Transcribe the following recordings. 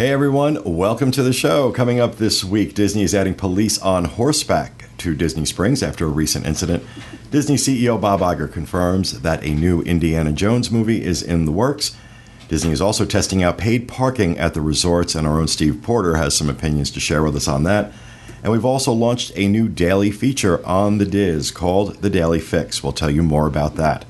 Hey everyone, welcome to the show. Coming up this week, Disney is adding police on horseback to Disney Springs after a recent incident. Disney CEO Bob Iger confirms that a new Indiana Jones movie is in the works. Disney is also testing out paid parking at the resorts, and our own Steve Porter has some opinions to share with us on that. And we've also launched a new daily feature on the DIS called The Daily Fix. We'll tell you more about that.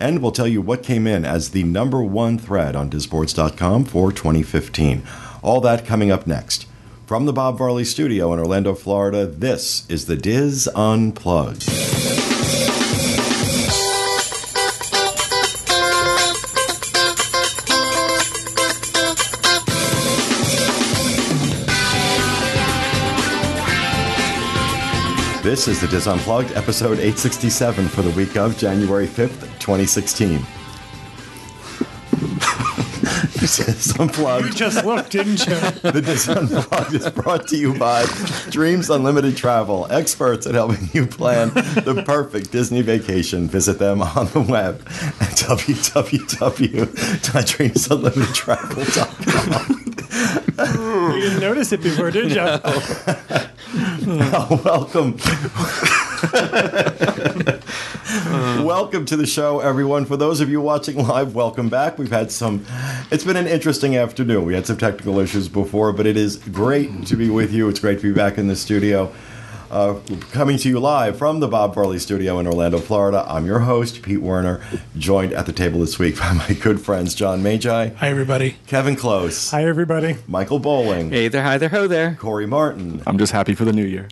And we'll tell you what came in as the number one thread on Disboards.com for 2015. All that coming up next. From the Bob Varley studio in Orlando, Florida, this is the DIS Unplugged. This is the DIS Unplugged, episode 867 for the week of January 5th, 2016. DIS Unplugged. You just looked, didn't you? The DIS Unplugged is brought to you by Dreams Unlimited Travel, experts at helping you plan the perfect Disney vacation. Visit them on the web at www.dreamsunlimitedtravel.com. You didn't notice it before, did you? Oh, welcome. welcome to the show, everyone. For those of you watching live, welcome back. We've had some, it's been an interesting afternoon. We had some technical issues before, but it is great to be with you. It's great to be back in the studio. Uh, coming to you live from the Bob Varley studio in Orlando, Florida. I'm your host, Pete Werner, joined at the table this week by my good friends John Magi, Hi, everybody. Kevin Close, Hi, everybody. Michael Bowling, Hey there, hi there, ho there. Corey Martin. I'm just happy for the new year.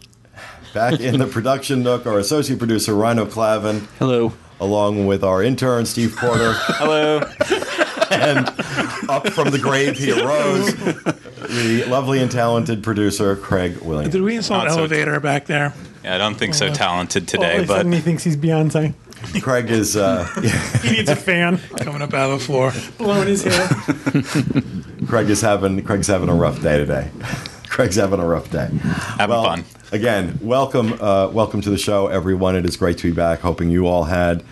Back in the production nook, our associate producer, Rhino Clavin, Hello. along with our intern, Steve Porter. Hello. and up from the grave he arose, the lovely and talented producer, Craig Williams. Did we install an Not so- elevator back there? Yeah, I don't think so talented today, a but he thinks he's Beyonce. Craig is, uh, He needs a fan coming up out of the floor, blowing his hair. Craig is having, Craig's having a rough day today. Craig's having a rough day. having Well, fun. Again, welcome, uh, welcome to the show, everyone. It is great to be back. Hoping you all had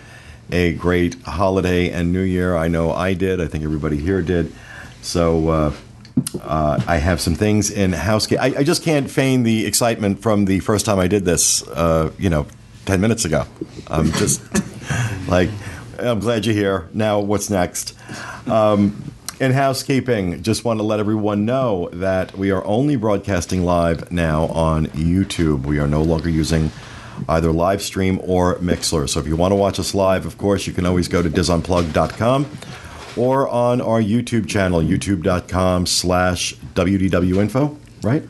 a great holiday and New Year. I know I did. I think everybody here did. So uh, uh, I have some things in housekeeping. I, I just can't feign the excitement from the first time I did this. Uh, you know, ten minutes ago. I'm just like, I'm glad you're here. Now, what's next? Um, in housekeeping, just want to let everyone know that we are only broadcasting live now on YouTube. We are no longer using either live stream or Mixlr. So if you want to watch us live, of course, you can always go to disunplug.com or on our YouTube channel, youtube.com slash wdwinfo, right?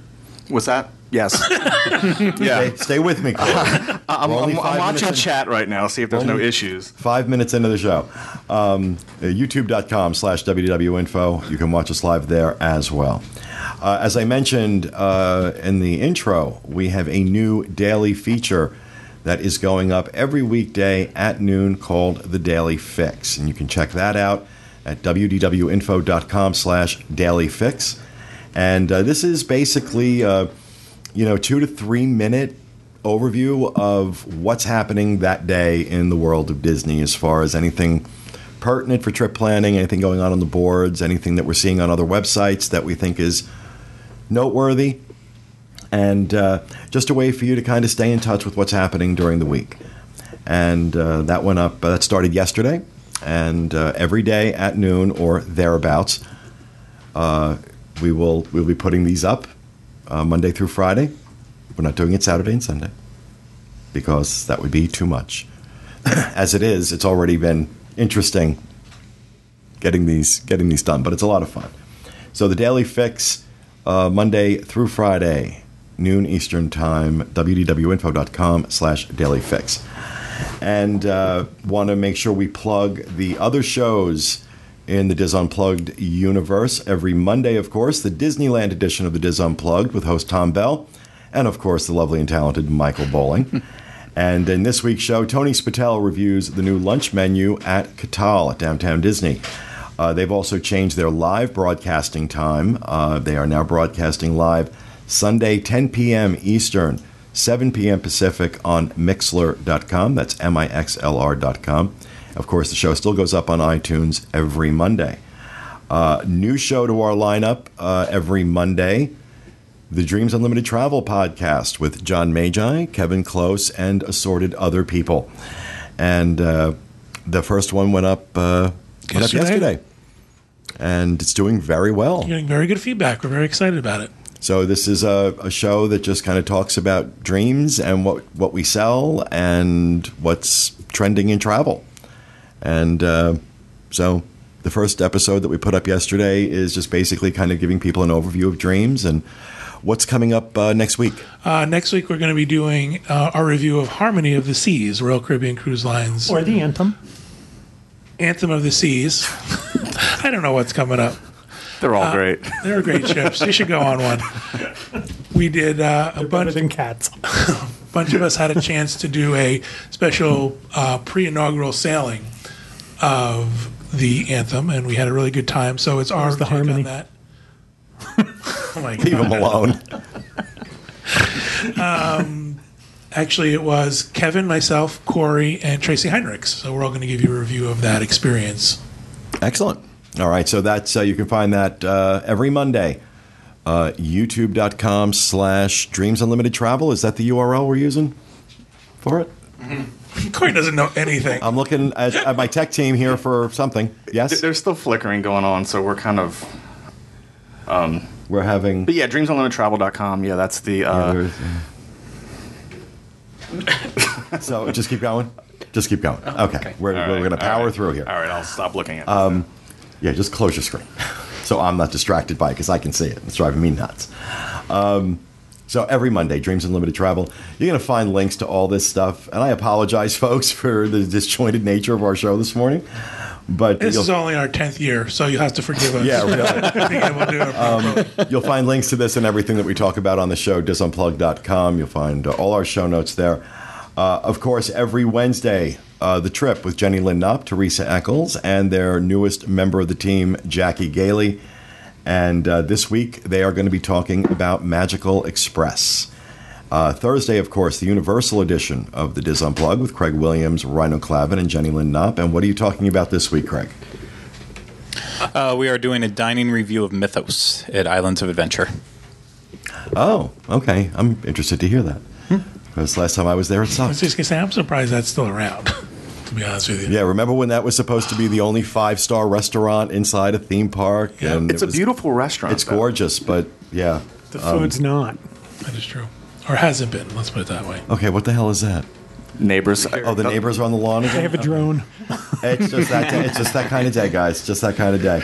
What's that? Yes. yeah. Stay, stay with me, Corey. I'm, I'm, I'm watching in. chat right now, see if there's no issues. Five minutes into the show. Um, uh, YouTube.com slash WDWinfo. You can watch us live there as well. Uh, as I mentioned uh, in the intro, we have a new daily feature that is going up every weekday at noon called The Daily Fix. And you can check that out at WDWinfo.com slash. And uh, this is basically, uh, you know, two to three minute overview of what's happening that day in the world of Disney as far as anything pertinent for trip planning, anything going on on the boards, anything that we're seeing on other websites that we think is noteworthy, and uh, just a way for you to kind of stay in touch with what's happening during the week. And uh, that went up, uh, that started yesterday, and uh, every day at noon or thereabouts, uh, we will we'll be putting these up Monday through Friday. We're not doing it Saturday and Sunday because that would be too much. As it is, it's already been interesting getting these getting these done, but it's a lot of fun. So the daily fix uh, Monday through Friday, noon Eastern time, wdwinfo.com slash daily fix. And uh, want to make sure we plug the other shows in the DIS Unplugged universe. Every Monday, of course, the Disneyland edition of the DIS Unplugged with host Tom Bell, and of course, the lovely and talented Michael Bowling. and in this week's show, Tony Spatel reviews the new lunch menu at Catal at Downtown Disney. Uh, they've also changed their live broadcasting time. Uh, they are now broadcasting live Sunday, 10 p.m. Eastern, 7 p.m. Pacific on Mixlr.com. That's M I X L R.com. Of course, the show still goes up on iTunes every Monday. Uh, new show to our lineup uh, every Monday the Dreams Unlimited Travel podcast with John Magi, Kevin Close, and assorted other people. And uh, the first one went up, uh, went up Yesterday? Yesterday. And it's doing very well. Getting very good feedback. We're very excited about it. So this is a, a show that just kind of talks about dreams and what, what we sell and what's trending in travel. And uh, so the first episode that we put up yesterday is just basically kind of giving people an overview of dreams and what's coming up uh, next week. Uh, next week, we're going to be doing uh, our review of Harmony of the Seas, Royal Caribbean Cruise Lines Or the anthem. Anthem of the Seas. I don't know what's coming up. They're Uh, all great. They're great ships. You should go on one. We did uh, a bunch. than cats. a bunch of us had a chance to do a special uh, pre-inaugural sailing of the anthem, and we had a really good time. So it's our the take on that. oh my Leave them god! alone. Actually, it was Kevin, myself, Corey, and Tracy Heinrichs. So we're all going to give you a review of that experience. Excellent. All right, so that's uh, you can find that uh, every Monday. Uh, YouTube.com slash Dreams Unlimited Travel. Is that the URL we're using for it? Corey doesn't know anything. I'm looking at, at my tech team here for something. Yes, There's still flickering going on, so we're kind of. we're having. But yeah, dreamsunlimitedtravel.com. Yeah, that's the. Uh, there's- so just keep going. Just keep going. Okay, we're, all we're right, going to power right. through here. All right, I'll stop looking at it. Yeah, just close your screen, so I'm not distracted by it because I can see it. It's driving me nuts. Um, so every Monday, Dreams Unlimited Travel, you're going to find links to all this stuff. And I apologize, folks, for the disjointed nature of our show this morning. But This is only our tenth year, so you'll have to forgive us. yeah, really. being able to do it properly. You'll find links to this and everything that we talk about on the show, disunplug.com. You'll find uh, all our show notes there. Uh, of course, every Wednesday, uh, The Trip with Jenny Lynn Knopp, Teresa Eccles, and their newest member of the team, Jackie Gailey. And uh, this week, they are going to be talking about Magical Express. Uh, Thursday, of course, the Universal edition of the Diz Unplugged with Craig Williams, Rhino Clavin, and Jenny Lynn Knopp. And what are you talking about this week, Craig? Uh, we are doing a dining review of Mythos at Islands of Adventure. Oh, okay. I'm interested to hear that. Because last time I was there, it I sucked. was just gonna say, I'm surprised that's still around. To be honest with you, Yeah, remember when that was supposed to be the only five star restaurant inside a theme park? Yeah. and it's it a beautiful restaurant. It's though. gorgeous, but yeah. The food's not. that is true, or hasn't been. Let's put it that way. Okay, what the hell is that? Neighbors. Oh, the neighbors are on the lawn They again. have a drone. It's just that. Day. It's just that kind of day, guys. Just that kind of day.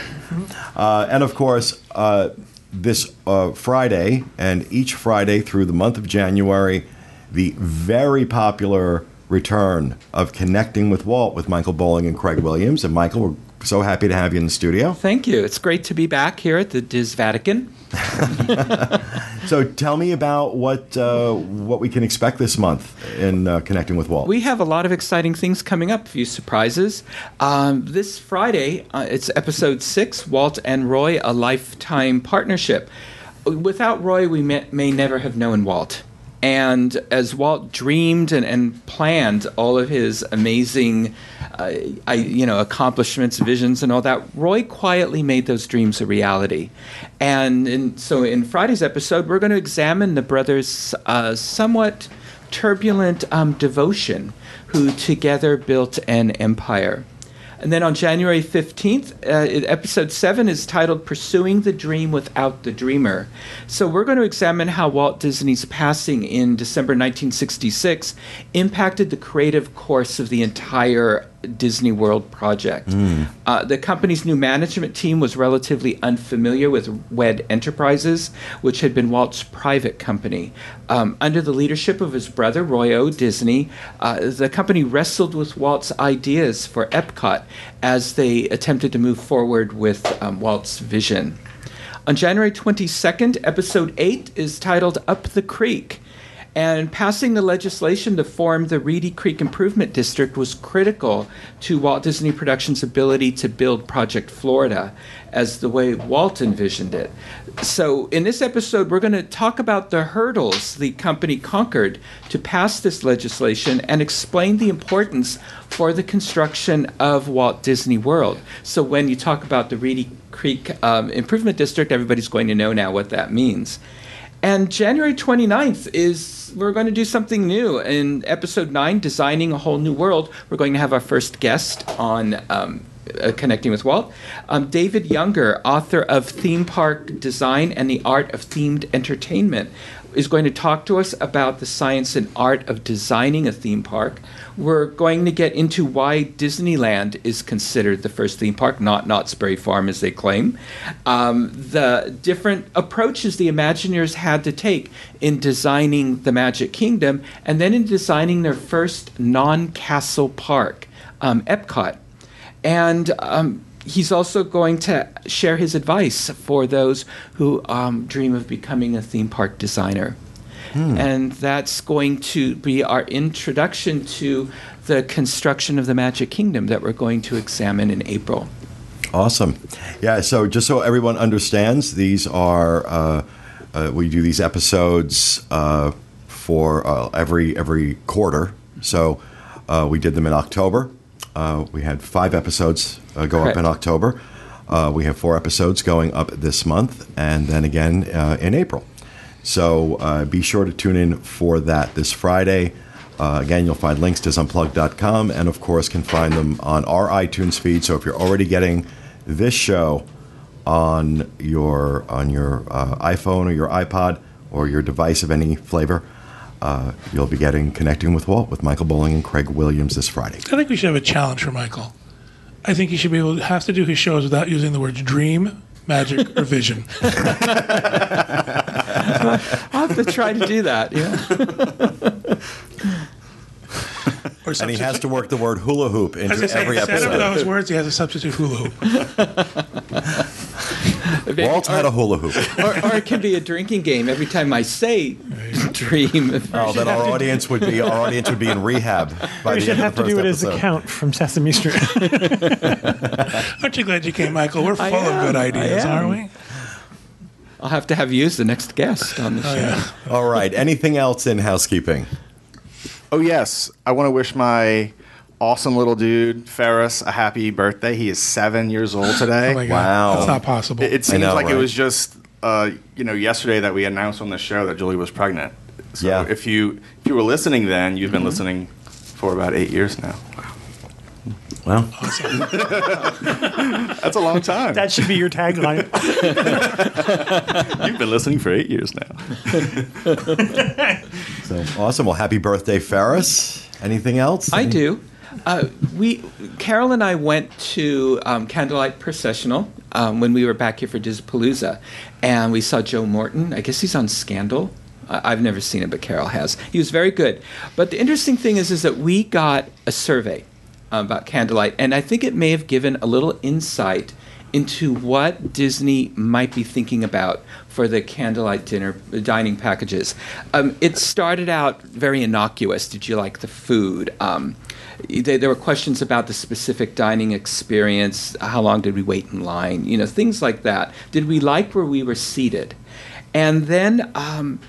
Uh, and of course, uh, this uh, Friday and each Friday through the month of January, the very popular return of Connecting with Walt with Michael Bowling and Craig Williams. And Michael, we're so happy to have you in the studio. Thank you. It's great to be back here at the DIS Vatican. So tell me about what uh, what we can expect this month in uh, Connecting with Walt. We have a lot of exciting things coming up, a few surprises. Um, this Friday, uh, it's episode six Walt and Roy, a lifetime partnership. Without Roy, we may, may never have known Walt. And as Walt dreamed and, and planned all of his amazing, uh, I, you know, accomplishments, visions, and all that, Roy quietly made those dreams a reality. And so, in Friday's episode, we're going to examine the brothers' uh, somewhat turbulent um, devotion, who together built an empire. And then on January 15th, uh, episode 7 is titled Pursuing the Dream Without the Dreamer. So we're going to examine how Walt Disney's passing in December 1966 impacted the creative course of the entire Disney World project. Uh, the company's new management team was relatively unfamiliar with WED Enterprises, which had been Walt's private company. Um, under the leadership of his brother, Roy O. Disney, uh, the company wrestled with Walt's ideas for Epcot as they attempted to move forward with um, Walt's vision. On January 22nd, episode 8 is titled Up the Creek. And passing the legislation to form the Reedy Creek Improvement District was critical to Walt Disney Productions' ability to build Project Florida as the way Walt envisioned it. So, in this episode, we're going to talk about the hurdles the company conquered to pass this legislation and explain the importance for the construction of Walt Disney World. So, when you talk about the Reedy Creek um, Improvement District, everybody's going to know now what that means. And January 29th is, we're going to do something new. In episode 9, Designing a Whole New World, we're going to have our first guest on um, uh, Connecting with Walt. Um, David Younger, author of Theme Park Design and the Art of Themed Entertainment, is going to talk to us about the science and art of designing a theme park. We're going to get into why Disneyland is considered the first theme park, not Knott's Berry Farm as they claim. Um, the different approaches the Imagineers had to take in designing the Magic Kingdom and then in designing their first non castle park, um, Epcot. And um, he's also going to share his advice for those who um, dream of becoming a theme park designer. And that's going to be our introduction to the construction of the Magic Kingdom that we're going to examine in April. Awesome. Yeah, so just so everyone understands, these are, uh, uh, we do these episodes uh, for uh, every, every quarter. So uh, we did them in October. Uh, we had five episodes uh, go up in October. Uh, we have four episodes going up this month, and then again uh, in April. So uh, be sure to tune in for that this Friday. Uh, again, you'll find links to unplugged.com and, of course, can find them on our iTunes feed. So if you're already getting this show on your on your uh, iPhone or your iPod or your device of any flavor, uh, you'll be getting Connecting with Walt with Michael Bowling and Craig Williams this Friday. I think we should have a challenge for Michael. I think he should be able to have to do his shows without using the words dream, magic, or vision. I'll have to try to do that. Yeah. Or And he has to work the word hula hoop I was into gonna say, every instead of those words, he has a substitute hula hoop. Walt had a hula hoop. or, or it can be a drinking game. Every time I say dream, Oh, then our audience would be our audience would be in rehab by We the should end have of the to do it first as a count from Sesame Street. Aren't you glad you came, Michael? We're full of good ideas, aren't we? I'll have to have you as the next guest on the oh, show. Oh, yeah. All right. Anything else in housekeeping? Oh yes, I want to wish my awesome little dude Ferris a happy birthday. He is seven years old today. Oh my God. Wow. That's not possible. It, it seems know, like right? it was just uh, you know yesterday that we announced on the show that Julie was pregnant. So Yeah. if you if you were listening then, you've been listening for about eight years now. Wow. Well, That's a long time. that should be your tagline. You've been listening for eight years now. so awesome. Well, happy birthday, Ferris. Anything else? I do. Uh, we, Carol and I went to um, Candlelight Processional um, when we were back here for Dizzapalooza, and we saw Joe Morton. I guess he's on Scandal. I- I've never seen it, but Carol has. He was very good. But the interesting thing is, is that we got a survey um, about Candlelight, and I think it may have given a little insight into what Disney might be thinking about for the candlelight dinner dining packages. Um, it started out very innocuous. Did you like the food? Um, they, there were questions about the specific dining experience. How long did we wait in line? You know, things like that. Did we like where we were seated? And then um,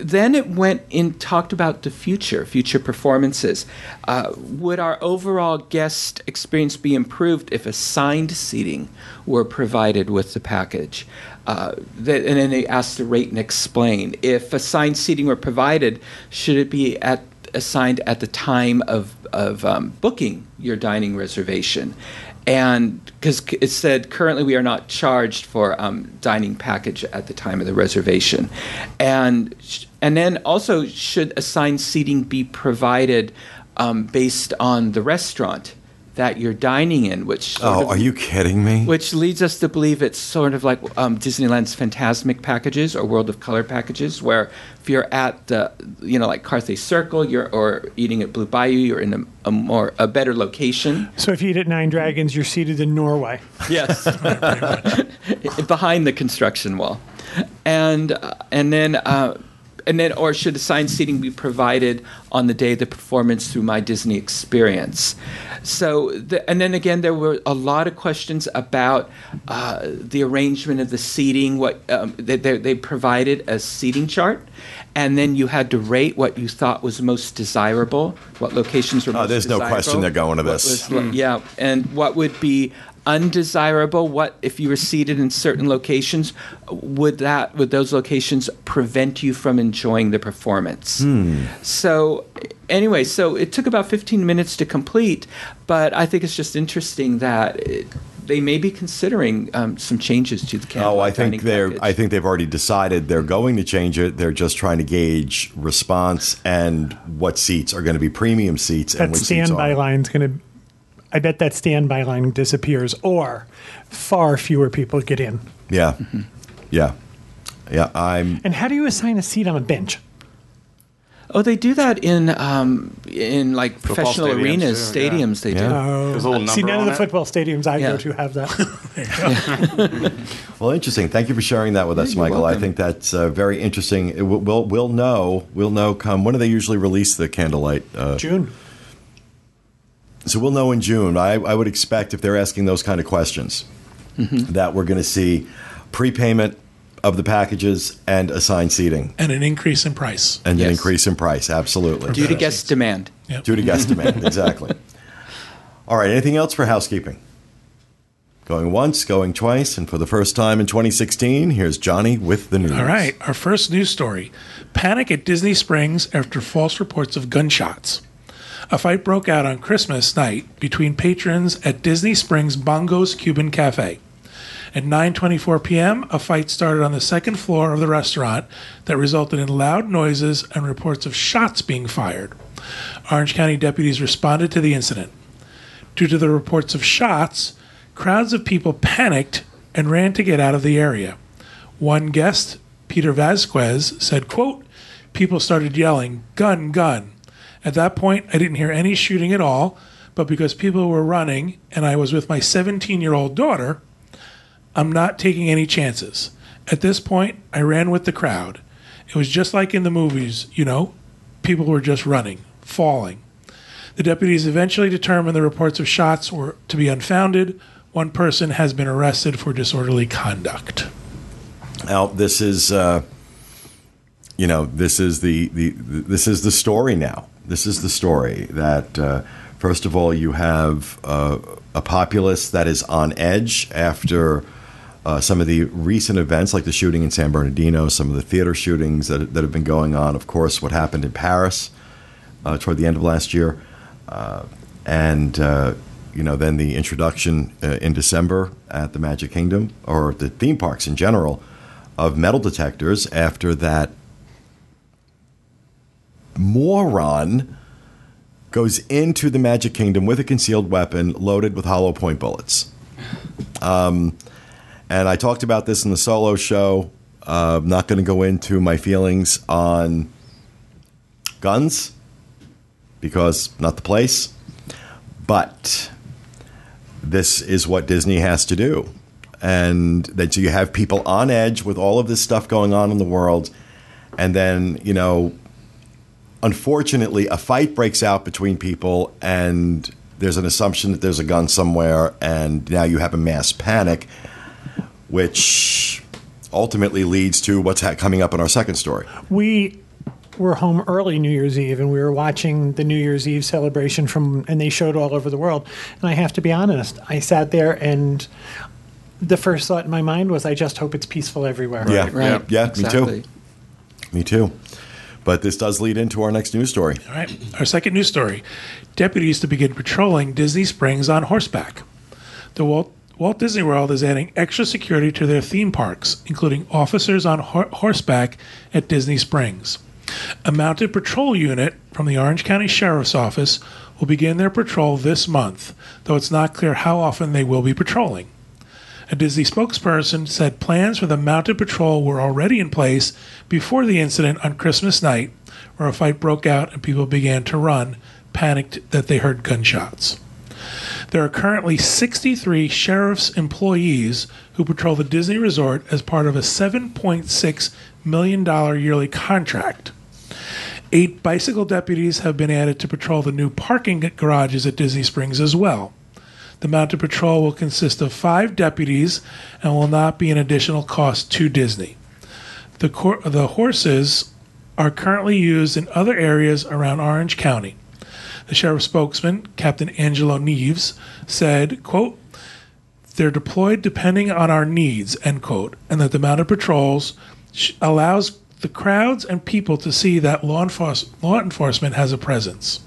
then it went in talked about the future, future performances. Uh, would our overall guest experience be improved if assigned seating were provided with the package? Uh, that, and then they asked to rate and explain. If assigned seating were provided, should it be at assigned at the time of of um, booking your dining reservation? And because it said currently we are not charged for um, dining package at the time of the reservation, and and then also should assigned seating be provided um, based on the restaurant that you're dining in, which Oh, of- are you kidding me? which leads us to believe it's sort of like um, Disneyland's Fantasmic packages or World of Color packages, where if you're at the, you know, like Carthay Circle, you're or eating at Blue Bayou, you're in a, a more a better location. so if you eat at Nine Dragons, you're seated in Norway. Yes, behind the construction wall, and uh, and then. Uh, and then or should assigned seating be provided on the day of the performance through my Disney experience? So, the, and then again, there were a lot of questions about uh, the arrangement of the seating. What um, they, they, they provided a seating chart, and then you had to rate what you thought was most desirable, what locations were. Most desirable. Oh, most there's no question they're going to this. was- Yeah, and what would be undesirable? What if you were seated in certain locations? Would that would those locations prevent you from enjoying the performance? So anyway, so it took about 15 minutes to complete, but I think it's just interesting that. It, they may be considering um, some changes to the Oh, I think they're. package. I think they've already decided they're going to change it. They're just trying to gauge response and what seats are going to be premium seats and That which seats standby are. line's going to. I bet that standby line disappears, or far fewer people get in. Yeah, yeah, yeah. I'm. And how do you assign a seat on a bench? oh, they do that in um, in like professional stadiums, arenas, too, yeah. stadiums. They do. Oh, There's see, none of the it. football stadiums I Yeah. go to have that. Well, interesting. Thank you for sharing that with us, Michael. I think that's uh, very interesting. It will, we'll we'll know. We'll know. Come when do they usually release the candlelight? Uh, June. So we'll know in June. I, I would expect if they're asking those kind of questions, mm-hmm. that we're going to see prepayment of the packages and assigned seating and an increase in price. and an increase in price. Absolutely. Due to guest demand. Yep. Due to guest demand. Exactly. All right. Anything else for housekeeping? Going once, going twice, and for the first time in 2016, here's Johnny with the news. All right, our first news story Panic at Disney Springs after false reports of gunshots. A fight broke out on Christmas night between patrons at Disney Springs Bongo's Cuban Cafe. At 9:24 p.m., a fight started on the second floor of the restaurant that resulted in loud noises and reports of shots being fired. Orange County deputies responded to the incident. Due to the reports of shots, crowds of people panicked and ran to get out of the area. One guest, Peter Vasquez, said, quote, people started yelling, gun, gun. At that point, I didn't hear any shooting at all, but because people were running and I was with my 17 year old daughter, I'm not taking any chances. At this point, I ran with the crowd. It was just like in the movies, you know, people were just running, falling. The deputies eventually determined the reports of shots were to be unfounded. One person has been arrested for disorderly conduct. Now, this is, uh, you know, this is the, the this is the story now. This is the story that uh, first of all you have uh, a populace that is on edge after uh, some of the recent events, like the shooting in San Bernardino, some of the theater shootings that that have been going on. Of course, what happened in Paris uh, toward the end of last year, uh, and uh, you know then the introduction in December at the Magic Kingdom or the theme parks in general of metal detectors after that moron goes into the Magic Kingdom with a concealed weapon loaded with hollow point bullets. Um, and I talked about this in the solo show. Uh, I'm not going to go into my feelings on guns because not the place. But this is what Disney has to do. And that you have people on edge with all of this stuff going on in the world. And then, you know, unfortunately, a fight breaks out between people, and there's an assumption that there's a gun somewhere, and now you have a mass panic, which ultimately leads to what's ha- coming up in our second story. We were home early New Year's Eve, and we were watching the New Year's Eve celebration from, and they showed all over the world. And I have to be honest, I sat there, and the first thought in my mind was, I just hope it's peaceful everywhere. Yeah, Right. yeah, exactly. me too, me too. But this does lead into our next news story. All right. Our second news story deputies to begin patrolling Disney Springs on horseback. The Walt, Walt Disney World is adding extra security to their theme parks, including officers on hor- horseback at Disney Springs. A mounted patrol unit from the Orange County Sheriff's Office will begin their patrol this month, though it's not clear how often they will be patrolling. A Disney spokesperson said plans for the mounted patrol were already in place before the incident on Christmas night, where a fight broke out and people began to run, panicked that they heard gunshots. There are currently 63 sheriff's employees who patrol the Disney Resort as part of a $7.6 million yearly contract. Eight bicycle deputies have been added to patrol the new parking garages at Disney Springs as well. The mounted patrol will consist of five deputies and will not be an additional cost to Disney. The, cor- the horses are currently used in other areas around Orange County. The sheriff's spokesman, Captain Angelo Neves, said, quote, they're deployed depending on our needs, end quote, and that the mounted patrols sh- allows the crowds and people to see that law, enforce- law enforcement has a presence.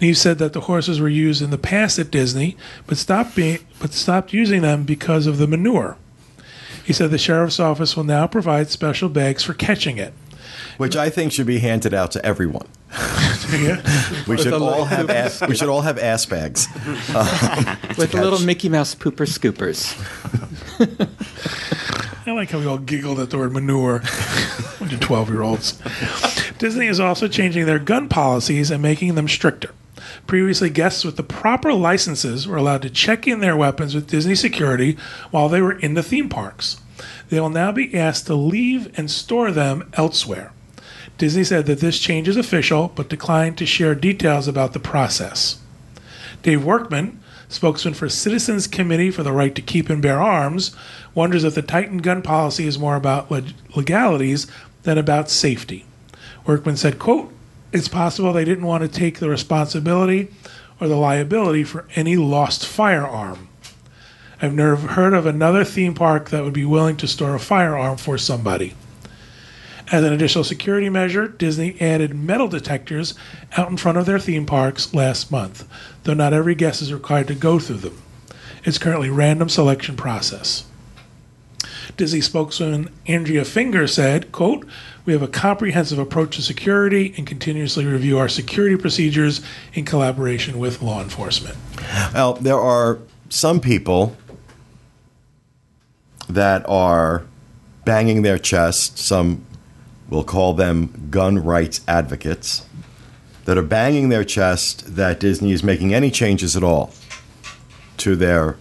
Neves said that the horses were used in the past at Disney, but stopped being, but stopped using them because of the manure. He said the sheriff's office will now provide special bags for catching it. which I think should be handed out to everyone. We should all have ass, we should all have ass bags. Uh, with the little Mickey Mouse pooper scoopers. I like how we all giggled at the word manure. Bunch of 12 year olds. Disney is also changing their gun policies and making them stricter. Previously, guests with the proper licenses were allowed to check in their weapons with Disney security while they were in the theme parks. They will now be asked to leave and store them elsewhere. Disney said that this change is official, but declined to share details about the process. Dave Workman, spokesman for Citizens Committee for the Right to Keep and Bear Arms, wonders if the tightened gun policy is more about leg- legalities than about safety. Workman said, quote, it's possible they didn't want to take the responsibility or the liability for any lost firearm. I've never heard of another theme park that would be willing to store a firearm for somebody. As an additional security measure, Disney added metal detectors out in front of their theme parks last month, though not every guest is required to go through them. It's currently random selection process. Disney spokeswoman Andrea Finger said, quote, We have a comprehensive approach to security and continuously review our security procedures in collaboration with law enforcement. Well, there are some people that are banging their chest, some will call them gun rights advocates, that are banging their chest that Disney is making any changes at all to their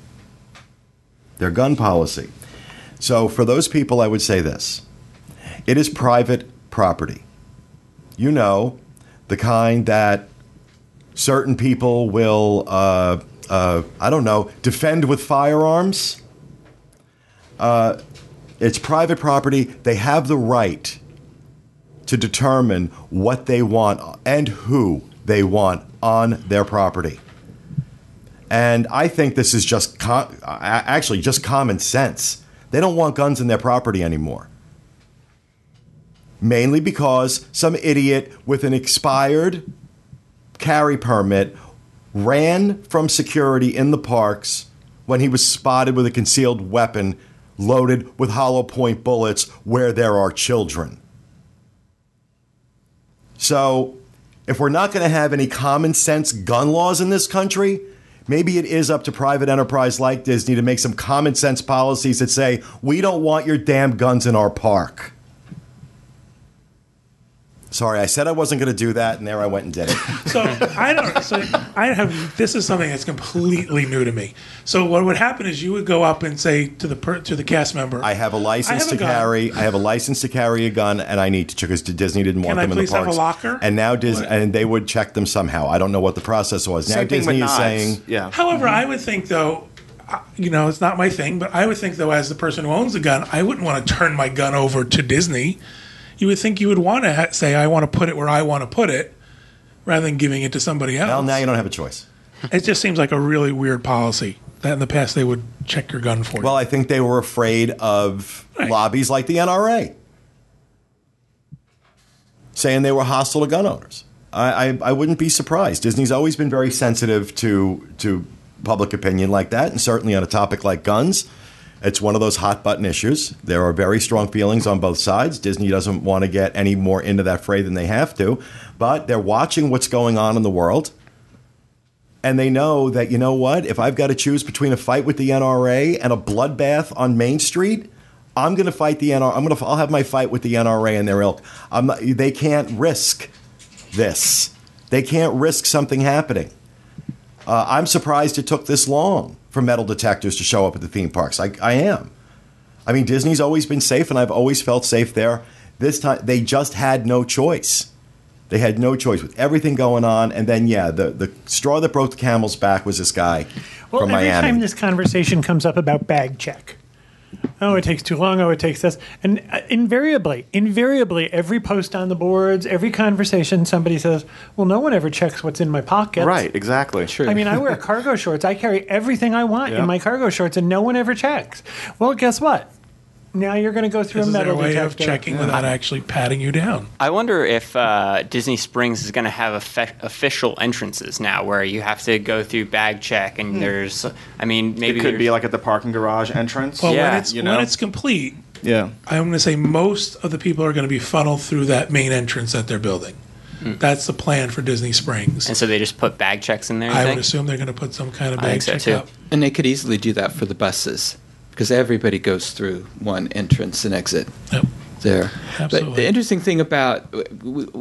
their gun policy. So for those people I would say this. It is private property. You know, the kind that certain people will, uh, uh, I don't know, defend with firearms. Uh, it's private property. They have the right to determine what they want and who they want on their property. And I think this is just actually just common sense. They don't want guns in their property anymore. Mainly because some idiot with an expired carry permit ran from security in the parks when he was spotted with a concealed weapon loaded with hollow point bullets where there are children. So, if we're not going to have any common sense gun laws in this country, maybe it is up to private enterprise like Disney to make some common sense policies that say, we don't want your damn guns in our park. Sorry, I said I wasn't going to do that, and there I went and did it. So I don't. So I have. This is something that's completely new to me. So what would happen is you would go up and say to the per, to the cast member, I have a license have to a carry. I have a license to carry a gun, and I need to check because Disney didn't want Can I them in the please have a locker? And now Disney, What? and they would check them somehow. I don't know what the process was. now Same thing Disney is knives. saying, yeah. However, I would think though, uh, you know, it's not my thing, but I would think though, as the person who owns the gun, I wouldn't want to turn my gun over to Disney. You would think you would want to ha- say, "I want to put it where I want to put it," rather than giving it to somebody else. "Well, now you don't have a choice." It just seems like a really weird policy that in the past they would check your gun for you. Well, I think they were afraid of Right. lobbies like the NRA, saying they were hostile to gun owners. I, I, I wouldn't be surprised. Disney's always been very sensitive to to public opinion like that, and certainly on a topic like guns. It's one of those hot button issues. There are very strong feelings on both sides. Disney doesn't want to get any more into that fray than they have to, but they're watching what's going on in the world. And they know that, you know what, if I've got to choose between a fight with the NRA and a bloodbath on Main Street, I'm going to fight the NRA. I'm going to, I'll have my fight with the NRA and their ilk. Not, they can't risk this. They can't risk something happening. Uh, I'm surprised it took this long for metal detectors to show up at the theme parks. I, I am. I mean, Disney's always been safe, and I've always felt safe there. This time, they just had no choice. They had no choice with everything going on. And then, yeah, the, the straw that broke the camel's back was this guy Well, from every Miami. time this conversation comes up about bag check, oh, it takes too long. Oh, it takes this, and uh, invariably, invariably, every post on the boards, every conversation, somebody says, "Well, no one ever checks what's in my pocket. Right, exactly. True. I mean, I wear cargo shorts. I carry everything I want Yeah. in my cargo shorts, and no one ever checks. Well, guess what? Now you're going to go through This a is their metal way detector. of checking without actually patting you down. I wonder if uh, Disney Springs is going to have offe- official entrances now, where you have to go through bag check, and there's, I mean, maybe It could be there's- like at the parking garage entrance. Well, Yeah, when it's you when it's complete, yeah. I'm going to say most of the people are going to be funneled through that main entrance that they're building. That's the plan for Disney Springs. and so they just put bag checks in there. you I would think? assume they're going to put some kind of I bag think so, check too. up. And they could easily do that for the buses because everybody goes through one entrance and exit Yep. there. But the interesting thing about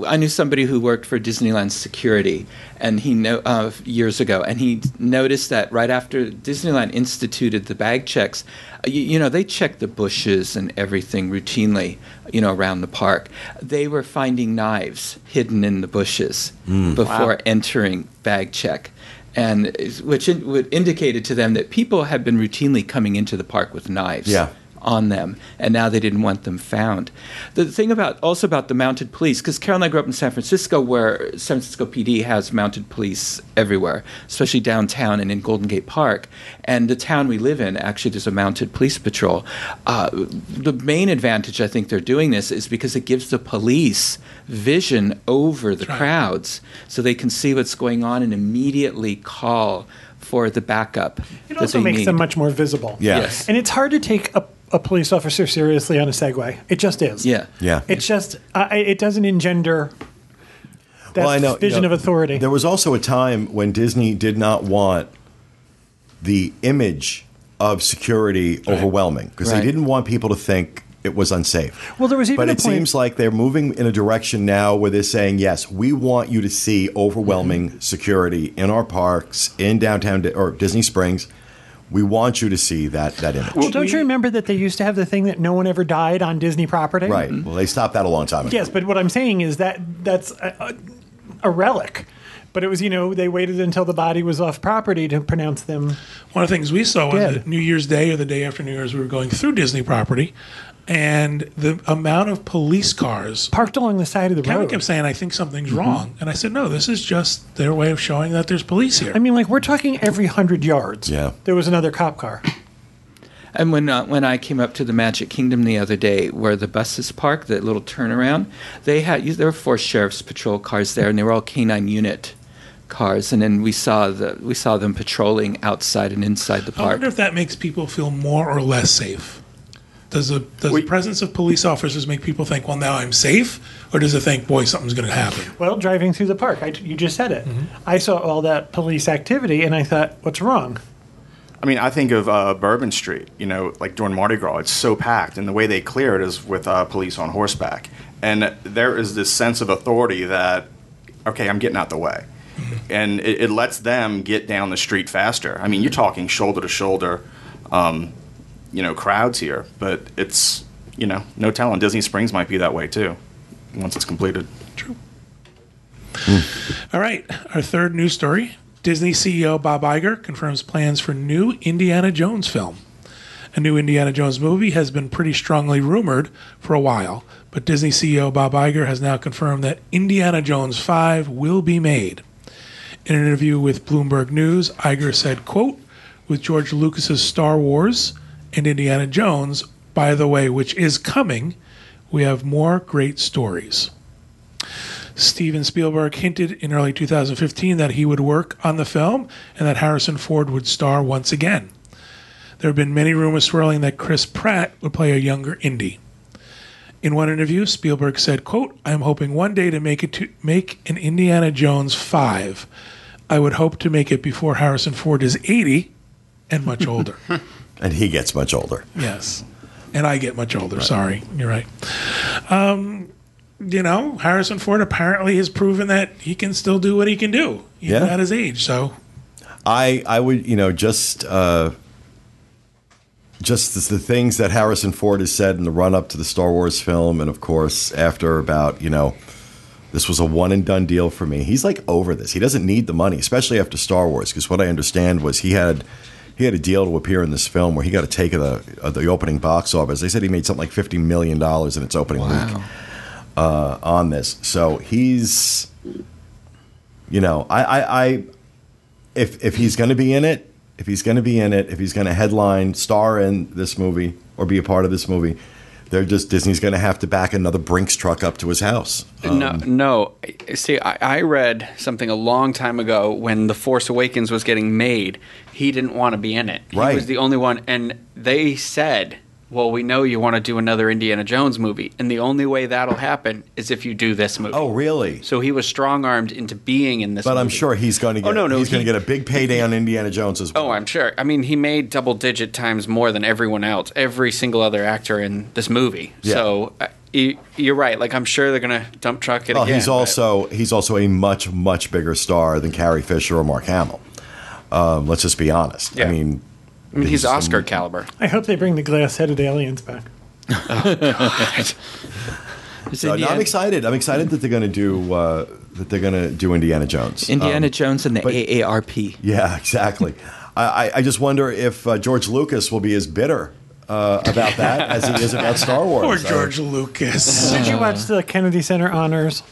I knew somebody who worked for Disneyland security, and he know uh, years ago, and he noticed that right after Disneyland instituted the bag checks, uh, you, you know they checked the bushes and everything routinely, you know around the park. They were finding knives hidden in the bushes before Wow. entering bag check. And which in, indicated to them that people had been routinely coming into the park with knives Yeah. On them, and now they didn't want them found. The thing about also about the mounted police, because Carol and I grew up in San Francisco, where San Francisco PD has mounted police everywhere, especially downtown and in Golden Gate Park. And the town we live in, actually, there's a mounted police patrol. Uh, the main advantage I think they're doing this is because it gives the police vision over the right. crowds, so they can see what's going on and immediately call for the backup. It also makes need. them much more visible. Yeah. Yes. And it's hard to take a, a police officer seriously on a Segway. It just is. Yeah. Yeah. It's just, uh, it doesn't engender that Well, I know, you vision know, of authority. There was also a time when Disney did not want the image of security overwhelming because Right. they didn't want people to think it was unsafe. Well, there was even but a it point- seems like they're moving in a direction now where they're saying, yes, we want you to see overwhelming Mm-hmm. security in our parks, in downtown Di- or Disney Springs. We want you to see that that image. well, don't you remember that they used to have the thing that no one ever died on Disney property? right. Mm-hmm. Well, they stopped that a long time ago. Yes, but what I'm saying is that that's a, a, a relic. But it was, you know, they waited until the body was off property to pronounce them. One of the things we saw on Dead. the New Year's Day or the day after New Year's, we were going through Disney property, and the amount of police cars. Parked along the side of the Kevin road. kept saying, "I think something's Mm-hmm. wrong," and I said, "No, this is just their way of showing that there's police here." I mean, like, we're talking every hundred yards. Yeah. There was another cop car. And when uh, when I came up to the Magic Kingdom the other day, where the buses park, that little turnaround, they had there were four sheriff's patrol cars there, and they were all canine unit cars. And then we saw the we saw them patrolling outside and inside the park. I wonder if that makes people feel more or less safe. Does the does We- the presence of police officers make people think, "Well, now I'm safe," or does it think, "Boy, something's going to happen"? Well, driving through the park, I, you just said it. I saw all that police activity, and I thought, what's wrong? I mean, I think of uh, Bourbon Street. You know, like during Mardi Gras, it's so packed, and the way they clear it is with uh, police on horseback, and there is this sense of authority that, okay, I'm getting out the way, and it, it lets them get down the street faster. I mean, you're talking shoulder to shoulder, um, you know, crowds here, but it's you know, no telling. Disney Springs might be that way too, once it's completed. True. All right, our third news story. Disney CEO Bob Iger confirms plans for new Indiana Jones film. A new Indiana Jones movie has been pretty strongly rumored for a while, but Disney CEO Bob Iger has now confirmed that Indiana Jones 5 will be made. In an interview with Bloomberg News, Iger said, quote, with George Lucas's Star Wars and Indiana Jones, by the way, which is coming, we have more great stories. Steven Spielberg hinted in early 2015 that he would work on the film and that Harrison Ford would star once again. There have been many rumors swirling that Chris Pratt would play a younger Indy. In one interview, Spielberg said, quote, I'm hoping one day to make it to make an Indiana Jones 5. I would hope to make it before Harrison Ford is 80 and much older. And he gets much older. Yes. And I get much older. Sorry. You're right. Um, you know, Harrison Ford apparently has proven that he can still do what he can do, even Yeah. at his age. So I I would you know just uh, just the, the things that Harrison Ford has said in the run up to the Star Wars film, and of course after about you know this was a one and done deal for me. He's like over this. He doesn't need the money, especially after Star Wars, because what I understand was he had he had a deal to appear in this film where he got a take of the uh, the opening box office. They said he made something like fifty million dollars in its opening week uh, on this. So he's, you know, I, I, I if if he's going to be in it, if he's going to be in it, if he's going to headline, star in this movie or be a part of this movie, they're just Disney's going to have to back another Brinks truck up to his house. no, um, no. See, I, I read something a long time ago when The Force Awakens was getting made. He didn't want to be in it. He Right. was the only one, and they said, "Well, we know you want to do another Indiana Jones movie, and the only way that'll happen is if you do this movie." Oh, really? So he was strong armed into being in this. Movie. But I'm sure he's going to get. Oh, no, no, he's going to get a big payday on Indiana Jones as well. Oh, I'm sure. I mean, he made double digit times more than everyone else, every single other actor in this movie. Yeah. So uh, you, you're right. Like I'm sure they're gonna dump truck it Well, again. he's but- also he's also a much much bigger star than Carrie Fisher or Mark Hamill. Um, let's just be honest. Yeah. I mean, I mean, he's he's- Oscar caliber. I hope they bring the glass-headed aliens back. It's so, no, I'm excited. I'm excited that they're going to do uh, that. They're going to do Indiana Jones. Indiana Um, Jones and the but- AARP. Yeah, exactly. I, I- I just wonder if uh, George Lucas will be as bitter uh, about that as he is about Star Wars. Poor I- George Lucas. Did you watch the Kennedy Center honors?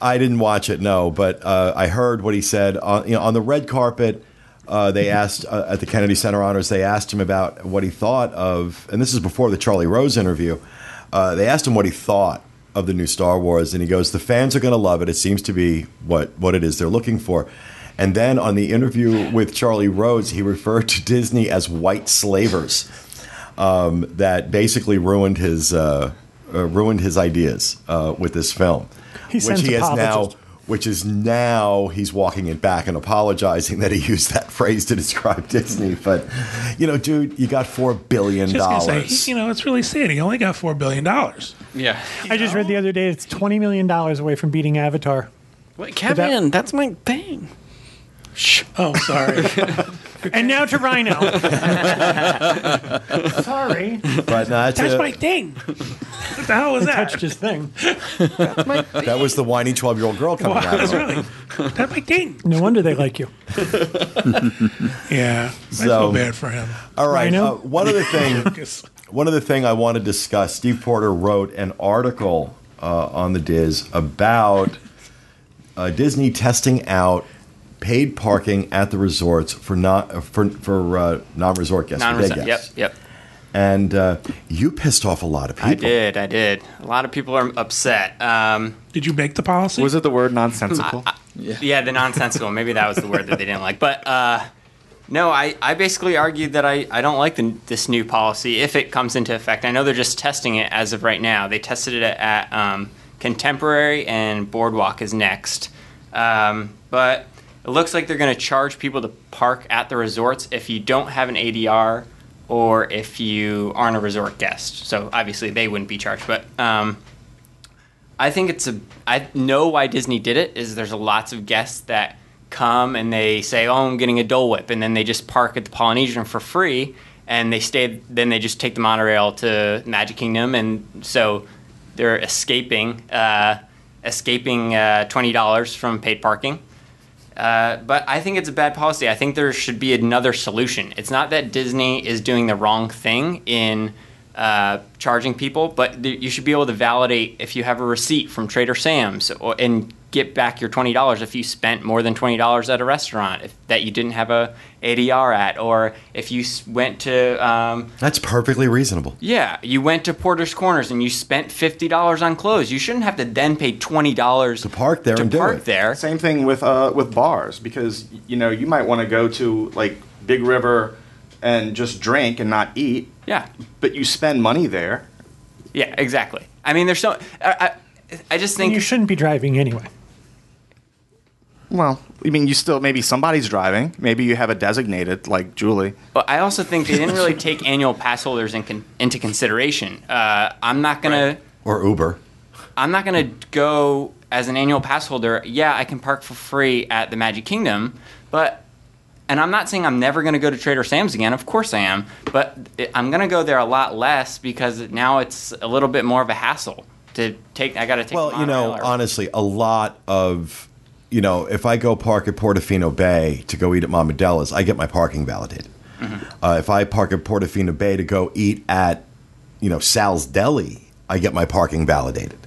I didn't watch it, no, but uh, I heard what he said on, you know, on the red carpet. Uh, they asked uh, at the Kennedy Center Honors. They asked him about what he thought of, and this is before the Charlie Rose interview. Uh, they asked him what he thought of the new Star Wars, and he goes, "The fans are going to love it. It seems to be what what it is they're looking for." And then on the interview with Charlie Rose, he referred to Disney as white slavers um, that basically ruined his uh, uh, ruined his ideas uh, with this film, He which he has now. Which is now he's walking it back and apologizing that he used that phrase to describe Disney. But you know, dude, you got four billion Just gonna say, dollars. you know, it's really sad. He only got four billion dollars. Yeah. I just read the other day it's twenty million dollars away from beating Avatar. Wait, Kevin, that's my thing. Oh, sorry. And now to Rhino. Sorry, but no, that's That's my thing. What the hell was I that? touched his thing. that was the whiny twelve-year-old girl coming Wow, out. that's of it. really that's my thing. No wonder they like you. Yeah, I So- feel bad for him. All right, Rhino? uh, one other thing. Lucas. One other thing I want to discuss. Steve Porter wrote an article uh, on the DIS about uh, Disney testing out paid parking at the resorts for not uh, for for uh, non-resort guests. Non-resort. Guests. yep. Yep. And uh, you pissed off a lot of people. I did, I did. A lot of people are upset. Um, Did you make the policy? Was it the word nonsensical? yeah, the nonsensical. Maybe that was the word that they didn't like. But uh, no, I, I basically argued that I, I don't like the, this new policy if it comes into effect. I know they're just testing it as of right now. They tested it at um, Contemporary and Boardwalk is next. Um, but it looks like they're going to charge people to park at the resorts if you don't have an ADR or if you aren't a resort guest. So obviously they wouldn't be charged. But um, I think it's a. I know why Disney did it. Is there's lots of guests that come and they say, "Oh, I'm getting a Dole Whip," and then they just park at the Polynesian for free, and they stay. Then they just take the monorail to Magic Kingdom, and so they're escaping, uh, escaping uh, twenty dollars from paid parking. Uh, but I think it's a bad policy. I think there should be another solution. It's not that Disney is doing the wrong thing in uh, charging people, but th- you should be able to validate if you have a receipt from Trader Sam's or, and get back your twenty dollars if you spent more than twenty dollars at a restaurant if, that you didn't have a ADR at, or if you went to um, That's perfectly reasonable. yeah, you went to Porter's Corners and you spent fifty dollars on clothes. You shouldn't have to then pay twenty dollars To park there to and do it. there. Same thing with uh, with bars because you know you might want to go to like Big River and just drink and not eat, Yeah, but you spend money there. Yeah, exactly. I mean, there's so I, I, I just think you shouldn't be driving anyway. Well, I mean, you still maybe somebody's driving. Maybe you have a designated like Julie. but I also think they didn't really take annual pass holders in con, into consideration. Uh, I'm not gonna Or Uber. I'm not gonna go as an annual pass holder. Yeah, I can park for free at the Magic Kingdom, but and I'm not saying I'm never going to go to Trader Sam's again. Of course I am, but I'm going to go there a lot less because now it's a little bit more of a hassle to take. I got to take. Well, the you know, or- honestly, a lot of, you know, if I go park at Portofino Bay to go eat at Mama Della's, I get my parking validated. Uh, if I park at Portofino Bay to go eat at, you know, Sal's Deli, I get my parking validated.